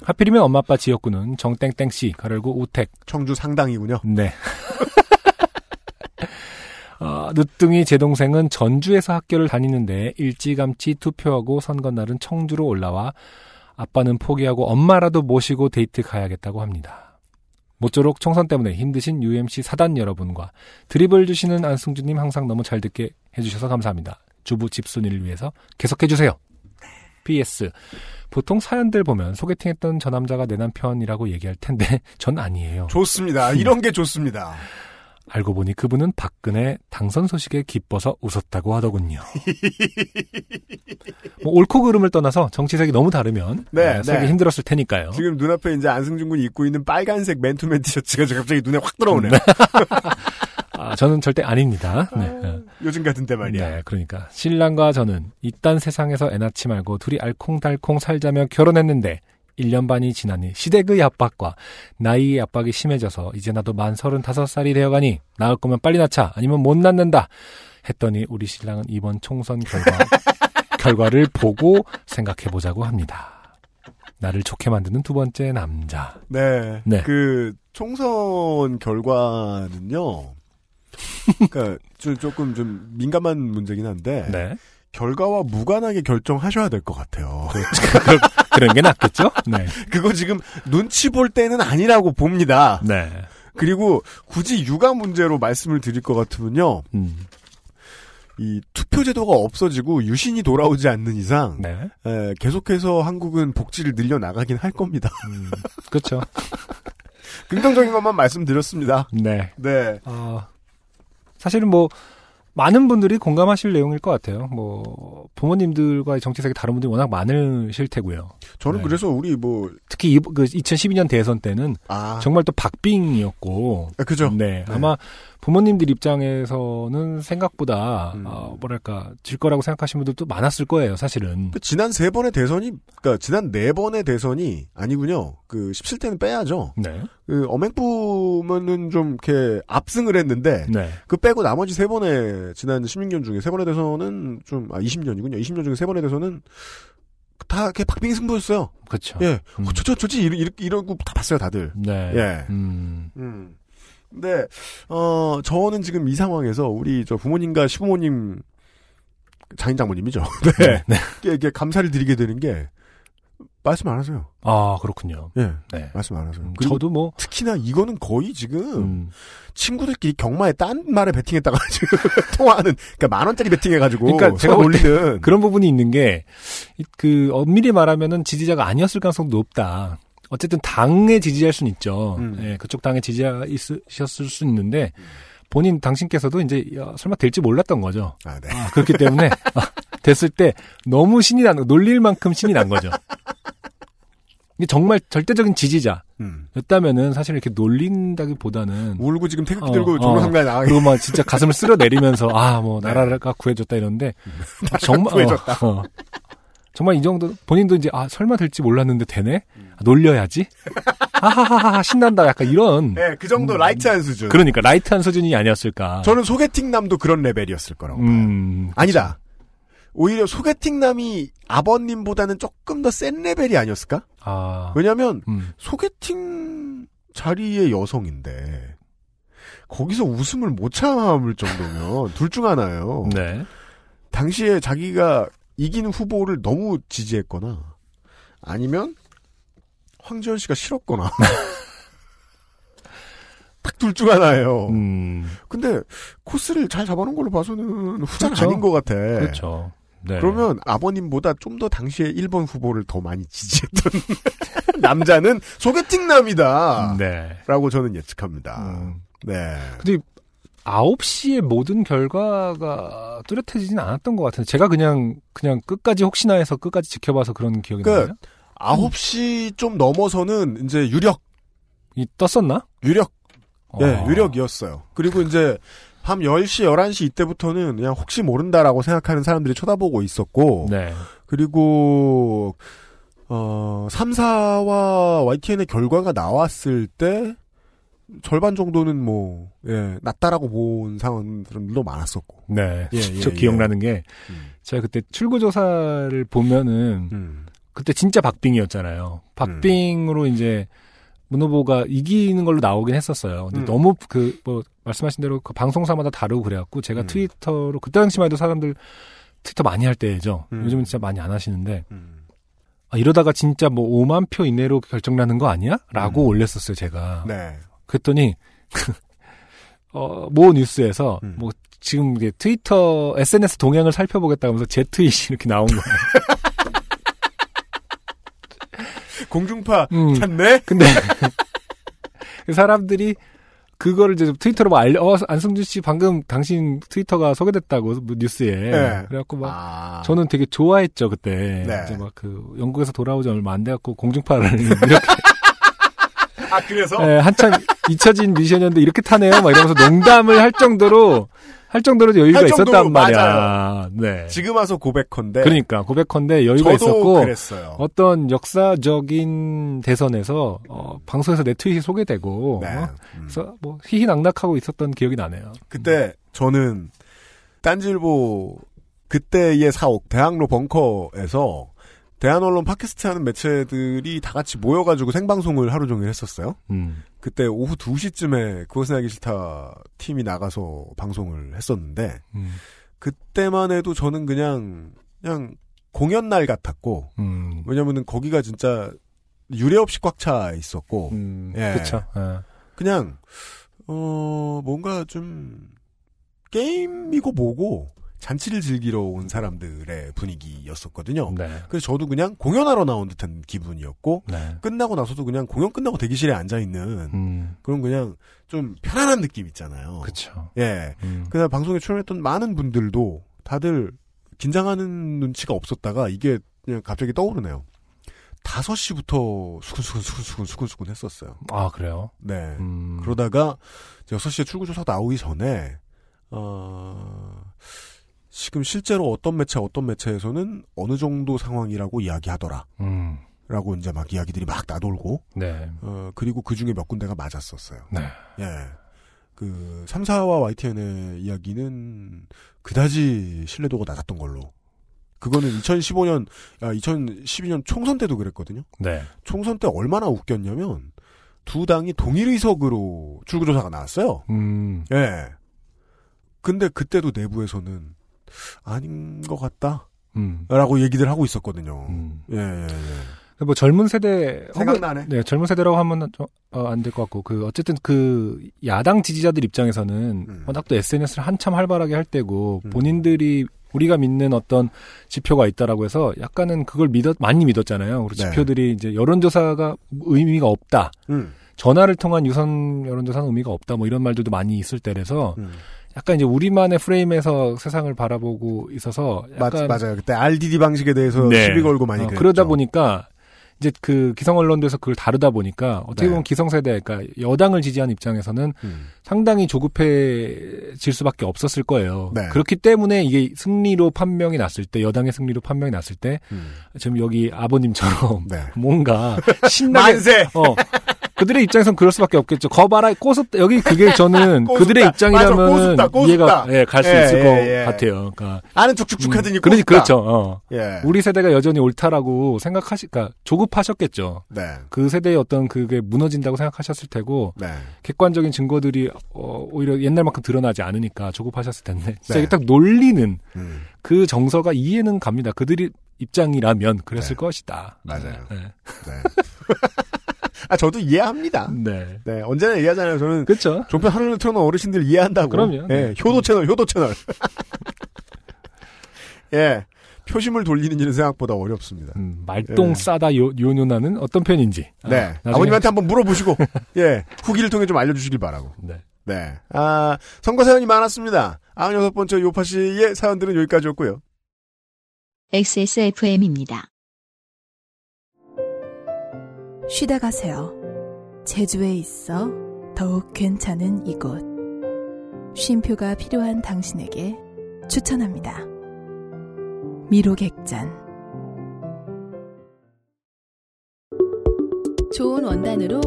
하필이면 엄마 아빠 지역구는 정땡땡 씨 가르고 우택 청주 상당이군요. 네. 어, 늦둥이 제 동생은 전주에서 학교를 다니는데 일찌감치 투표하고 선거 날은 청주로 올라와 아빠는 포기하고 엄마라도 모시고 데이트 가야겠다고 합니다. 모쪼록 총선 때문에 힘드신 UMC 사단 여러분과 드립을 주시는 안승준님 항상 너무 잘 듣게 해주셔서 감사합니다. 주부 집순이를 위해서 계속해주세요. PS. 보통 사연들 보면 소개팅했던 저 남자가 내 남편이라고 얘기할 텐데 전 아니에요. 좋습니다. 이런 게 좋습니다. 알고 보니 그분은 박근혜 당선 소식에 기뻐서 웃었다고 하더군요. 뭐 옳고 그름을 떠나서 정치색이 너무 다르면 네, 네, 살기 네. 힘들었을 테니까요. 지금 눈앞에 이제 안승준 군이 입고 있는 빨간색 맨투맨 티셔츠가 갑자기 눈에 확 들어오네요. 아, 저는 절대 아닙니다. 네. 어. 요즘 같은 때 말이야. 네, 그러니까 신랑과 저는 이딴 세상에서 애 낳지 말고 둘이 알콩달콩 살자며 결혼했는데 1년 반이 지나니 시댁의 압박과 나이의 압박이 심해져서 이제 나도 만 35살이 되어가니 낳을 거면 빨리 낳자 아니면 못 낳는다 했더니 우리 신랑은 이번 총선 결과 결과를 보고 생각해 보자고 합니다. 나를 좋게 만드는 두 번째 남자. 네. 네. 그 총선 결과는요. 그러니까 좀 조금 좀 민감한 문제긴 한데 네. 결과와 무관하게 결정하셔야 될 것 같아요. 그런, 그런 게 낫겠죠? 네. 그거 지금 눈치 볼 때는 아니라고 봅니다. 네. 그리고 굳이 육아 문제로 말씀을 드릴 것 같으면요. 음. 이 투표 제도가 없어지고 유신이 돌아오지 않는 이상 네. 에, 계속해서 한국은 복지를 늘려 나가긴 할 겁니다. 음, 그렇죠. 긍정적인 것만 말씀드렸습니다. 네. 네. 어, 사실은 뭐 많은 분들이 공감하실 내용일 것 같아요. 뭐 부모님들과의 정치색이 다른 분들이 워낙 많으실 테고요. 저는 네. 그래서 우리 뭐, 특히 이, 그 2012년 대선 때는 아. 정말 또 박빙이었고. 아, 그죠? 네, 네. 아마 부모님들 입장에서는 생각보다 음. 어, 뭐랄까 질 거라고 생각하시는 분들도 많았을 거예요, 사실은. 그 지난 세 번의 대선이, 그니까 지난 네 번의 대선이 아니군요. 그 17대는 빼야죠. 네, 그 어맹부면은 좀 이렇게 압승을 했는데, 네, 그 빼고 나머지 세 번의, 지난 16년 중에 세 번의 대선은 좀, 아, 20년이군요. 20년 중에 세 번의 대선은 다 이렇게 박빙 승부였어요. 그렇죠. 예. 음. 어, 저, 저, 저지, 이러- 이러고 다 봤어요, 다들. 네, 예. 음, 음. 근데, 어, 저는 지금 이 상황에서 우리 저 부모님과 시부모님, 장인 장모님이죠. 네. 네. 이게, 이게 감사를 드리게 되는 게, 말씀 안 하세요. 아 그렇군요. 예. 네, 말씀 안 하세요. 음, 저도 뭐, 특히나 이거는 거의 지금, 음, 친구들끼리 경마에 딴 말에 베팅했다가 지금 통화하는, 그러니까 만 원짜리 베팅해가지고. 그러니까 제가 올리는. 그런 부분이 있는 게, 이- 그, 엄밀히 말하면은 지지자가 아니었을 가능성도 높다. 어쨌든 당의 지지자일 수는 있죠. 음. 예, 그쪽 당의 지지자 있으셨을 수 있는데, 본인, 당신께서도 이제, 야, 설마 될지 몰랐던 거죠. 아, 네. 아, 그렇기 때문에, 아, 됐을 때 너무 신이 난, 놀릴 만큼 신이 난 거죠. 이게 정말 절대적인 지지자였다면은 음. 사실 이렇게 놀린다기보다는, 울고 지금 태극기 어, 들고 어. 종로상가에 나가게. 그리고 막 진짜 가슴을 쓸어 내리면서 아 뭐 나라가 구해줬다 이러는데 아, 정말 구해줬다. 어, 어. 정말 이 정도 본인도 이제 아 설마 될지 몰랐는데 되네 아, 놀려야지 하하하하 신난다 약간 이런 네, 그 정도 light한 수준. 그러니까 light한 수준이 아니었을까 저는 소개팅 남도 그런 레벨이었을 거라고. 봐요. 음 아니다. 오히려 소개팅 남이 아버님보다는 조금 더 센 레벨이 아니었을까? 아 왜냐면 음. 소개팅 자리의 여성인데 거기서 웃음을 못 참을 정도면 둘 중 하나예요. 네 당시에 자기가 이기는 후보를 너무 지지했거나 아니면 황지연 씨가 싫었거나 딱 둘 중 하나예요. 음, 근데 코스를 잘 잡아놓은 걸로 봐서는 후자는 그렇죠. 아닌 것 같아. 그렇죠 네. 그러면 아버님보다 좀 더 당시에 1번 후보를 더 많이 지지했던 남자는 소개팅 남이다. 네 라고 저는 예측합니다. 음. 네. 근데 9시에 모든 결과가 뚜렷해지진 않았던 것 같은데 제가 그냥 그냥 끝까지 혹시나 해서 끝까지 지켜봐서 그런 기억이 그, 나요. 9시 좀 넘어서는 이제 유력, 이 떴었나? 유력, 예, 어. 유력이었어요. 그리고 이제 밤 10시, 11시 이때부터는 그냥 혹시 모른다라고 생각하는 사람들이 쳐다보고 있었고, 네. 그리고, 어, 3사와 YTN의 결과가 나왔을 때, 절반 정도는 뭐, 예, 낫다라고 본 상황들도 많았었고. 네. 예, 예, 저 예. 기억나는 게 음. 제가 그때 출구조사를 보면은 음. 그때 진짜 박빙이었잖아요. 박빙으로 이제 문 후보가 이기는 걸로 나오긴 했었어요. 근데 음. 너무 그 뭐 말씀하신 대로 그 방송사마다 다르고 그래갖고 제가 음. 트위터로 그때 당시만 해도 사람들 트위터 많이 할 때죠. 음. 요즘은 진짜 많이 안 하시는데 음. 아, 이러다가 진짜 뭐 5만 표 이내로 결정나는 거 아니야? 라고 음. 올렸었어요, 제가. 네. 그랬더니 어, 모 뉴스에서 음. 뭐 지금 이제 트위터 SNS 동향을 살펴보겠다 하면서 제 트윗이 이렇게 나온 거예요. 공중파 음. 찾네? 근데 그 사람들이 그거를 이제 트위터로 막 알려, 어, 안승준 씨 방금 당신 트위터가 소개됐다고 뭐 뉴스에. 네. 그래갖고 막 아. 저는 되게 좋아했죠 그때. 네. 이제 막 그 영국에서 돌아오지 얼마 안 돼갖고 공중파를 이렇게 아, 그래서? 예, 한참 잊혀진 미션이었는데 이렇게 타네요. 막 이러면서 농담을 할 정도로 할 정도로 여유가 할 있었단 정도로 말이야. 네. 지금 와서 고백컨대. 그러니까 고백컨대 여유가 있었고 그랬어요. 어떤 역사적인 대선에서 어, 방송에서 내 트윗이 소개되고 네. 어, 음. 그래서 뭐 희희낙낙하고 있었던 기억이 나네요. 그때 저는 딴질보 그때의 사옥 대학로 벙커에서 대한언론 팟캐스트 하는 매체들이 다 같이 모여가지고 생방송을 하루 종일 했었어요. 음. 그때 오후 2시쯤에 그것은 알기 싫다 팀이 나가서 방송을 했었는데 음. 그때만 해도 저는 그냥 그냥 공연 날 같았고 음. 왜냐면은 거기가 진짜 유례 없이 꽉 차 있었고 음. 예. 그쵸. 예. 그냥 어 뭔가 좀 게임이고 뭐고 잔치를 즐기러 온 사람들의 분위기였었거든요. 네. 그래서 저도 그냥 공연하러 나온 듯한 기분이었고 네. 끝나고 나서도 그냥 공연 끝나고 대기실에 앉아 있는 음. 그런 그냥 좀 편안한 느낌 있잖아요. 그쵸. 예. 음. 그날 방송에 출연했던 많은 분들도 다들 긴장하는 눈치가 없었다가 이게 그냥 갑자기 떠오르네요. 5시부터 수근수근 수근수근 수근수근 했었어요. 아, 그래요? 네. 음. 그러다가 이제 6시에 출구조사 나오기 전에 어, 지금 실제로 어떤 매체 어떤 매체에서는 어느 정도 상황이라고 이야기하더라. 음. 라고 이제 막 이야기들이 막 나돌고 네. 어, 그리고 그 중에 몇 군데가 맞았었어요. 네. 예. 그 3사와 YTN의 이야기는 그다지 신뢰도가 낮았던 걸로. 그거는 2015년, 아, 2012년 총선 때도 그랬거든요. 네. 총선 때 얼마나 웃겼냐면 두 당이 동일 의석으로 출구조사가 나왔어요. 음. 예. 근데 그때도 내부에서는 아닌 것 같다. 음. 라고 얘기들 하고 있었거든요. 음. 예, 예, 예. 뭐 젊은 세대 혹은- 생각나네. 네, 젊은 세대라고 하면 좀, 어, 안될 것 같고 그 어쨌든 그 야당 지지자들 입장에서는 음. 워낙 또 SNS를 한참 활발하게 할 때고 음. 본인들이 우리가 믿는 어떤 지표가 있다라고 해서 약간은 그걸 믿었 많이 믿었잖아요. 그리고 네. 지표들이 이제 여론조사가 의미가 없다. 음, 전화를 통한 유선 여론조사는 의미가 없다. 뭐 이런 말들도 많이 있을 때라서 음. 약간 이제 우리만의 프레임에서 세상을 바라보고 있어서 맞, 약간 맞 아요. 그때 RDD 방식에 대해서 네. 시비 걸고 많이 어, 그랬죠. 그러다 보니까 이제 그 기성 언론들에서 그걸 다루다 보니까 어떻게 네. 보면 기성세대, 그러니까 여당을 지지하는 입장에서는 음. 상당히 조급해질 수밖에 없었을 거예요. 네. 그렇기 때문에 이게 승리로 판명이 났을 때, 여당의 승리로 판명이 났을 때, 음. 지금 여기 아버님처럼 네. 뭔가 신나게 만세! 어. 그들의 입장에선 그럴 수밖에 없겠죠. 거봐라 꼬습다 여기 그게 저는 꼬습다. 그들의 입장이라면 꼬습다, 꼬습다. 이해가 예, 갈수 예, 있을 예, 것 예. 같아요. 그러니까 아는 툭툭툭 하더니 그러니 꼬습다. 그렇죠. 어. 예. 우리 세대가 여전히 옳다라고 생각하시까 조급하셨겠죠. 네. 그 세대의 어떤 그게 무너진다고 생각하셨을 테고 네. 객관적인 증거들이 어, 오히려 옛날만큼 드러나지 않으니까 조급하셨을 텐데 진짜 네. 딱 놀리는 음. 그 정서가 이해는 갑니다. 그들이 입장이라면 그랬을 네. 것이다. 맞아요. 네. 네. 아, 저도 이해합니다. 네. 네. 언제나 얘기하잖아요. 저는 그렇죠. 종편 하루를 틀어놓은 어르신들 이해한다고. 그럼요. 예. 네. 효도 채널, 효도 채널. 예. 표심을 돌리는 일은 생각보다 어렵습니다. 음, 말똥 예. 싸다 요, 요노나는 어떤 편인지. 아, 네. 나중에- 아버님한테 한번 물어보시고, 예. 후기를 통해 좀 알려주시길 바라고. 네. 네. 아, 선거 사연이 많았습니다. 96번째 요파 씨의 사연들은 여기까지였고요. XSFM입니다. 쉬다 가세요. 제주에 있어 더욱 괜찮은 이곳. 쉼표가 필요한 당신에게 추천합니다. 미로객잔. 좋은 원단으로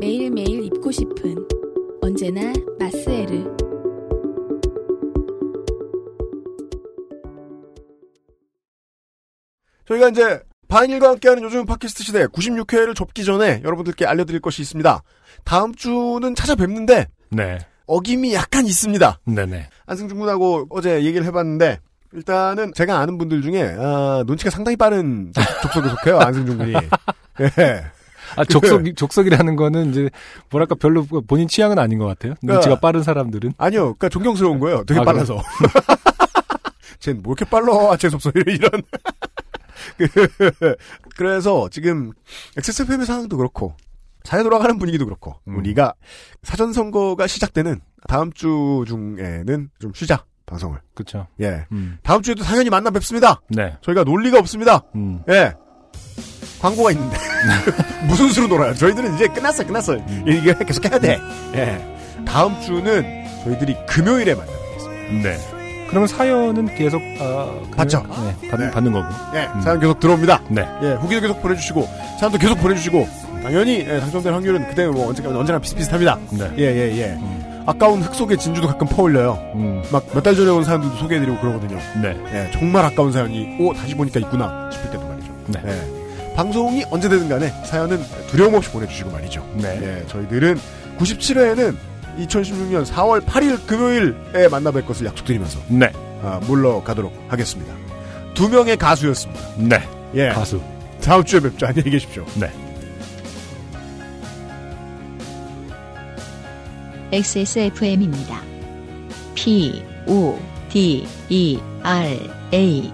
매일매일 입고 싶은 언제나 마스에르. 저희가 이제 반일과 함께하는 요즘 팟캐스트 시대 96회를 접기 전에 여러분들께 알려드릴 것이 있습니다. 다음 주는 찾아뵙는데 네. 어김이 약간 있습니다. 네네. 안승준 군하고 어제 얘기를 해봤는데 일단은 제가 아는 분들 중에 아, 눈치가 상당히 빠른 족속에 속해요 안승준 군이. 예. 아, 족속, 족속이라는 거는 이제, 뭐랄까, 별로 본인 취향은 아닌 것 같아요. 눈치가 빠른 사람들은. 아니요, 그러니까 존경스러운 거예요. 되게 아, 빨라서. 쟤는 뭐 이렇게 빨라? 쟤 속소 이런. 그, 그래서 지금 XSFM의 상황도 그렇고 잘 돌아가는 분위기도 그렇고 음. 우리가 사전 선거가 시작되는 다음 주 중에는 좀 쉬자 방송을. 그쵸. 예. 음. 다음 주에도 당연히 만나 뵙습니다. 네. 저희가 논리가 없습니다. 음. 예. 광고가 있는데 무슨 수로 놀아요? 저희들은 이제 끝났어, 끝났어. 이게 계속 해야 돼. 예. 다음 주는 저희들이 금요일에 만나뵙겠습니다. 네. 그러면 사연은 계속, 아, 그- 받죠. 네. 받, 네. 받는 거고. 예, 음. 사연 계속 들어옵니다. 네. 예, 후기도 계속 보내주시고 사연도 계속 보내주시고 당연히 예, 당첨될 확률은 그때 뭐 언제까 언제나 비슷비슷합니다. 네. 예, 예, 예. 음. 아까운 흙 속에 진주도 가끔 퍼올려요. 음. 막몇 달 전에 온 사연들도 소개해드리고 그러거든요. 네. 예, 정말 아까운 사연이 오 다시 보니까 있구나 싶을 때도 말이죠. 네. 예. 방송이 언제 되든 간에 사연은 두려움 없이 보내주시고 말이죠. 네. 예, 저희들은 97회에는 2016년 4월 8일 금요일에 만나 뵐 것을 약속드리면서 네. 아, 물러가도록 하겠습니다. 두 명의 가수였습니다. 네. 예. 가수. 다음 주에 뵙죠. 안녕히 계십시오. 네. XSFM입니다. P, O, D, E, R, A.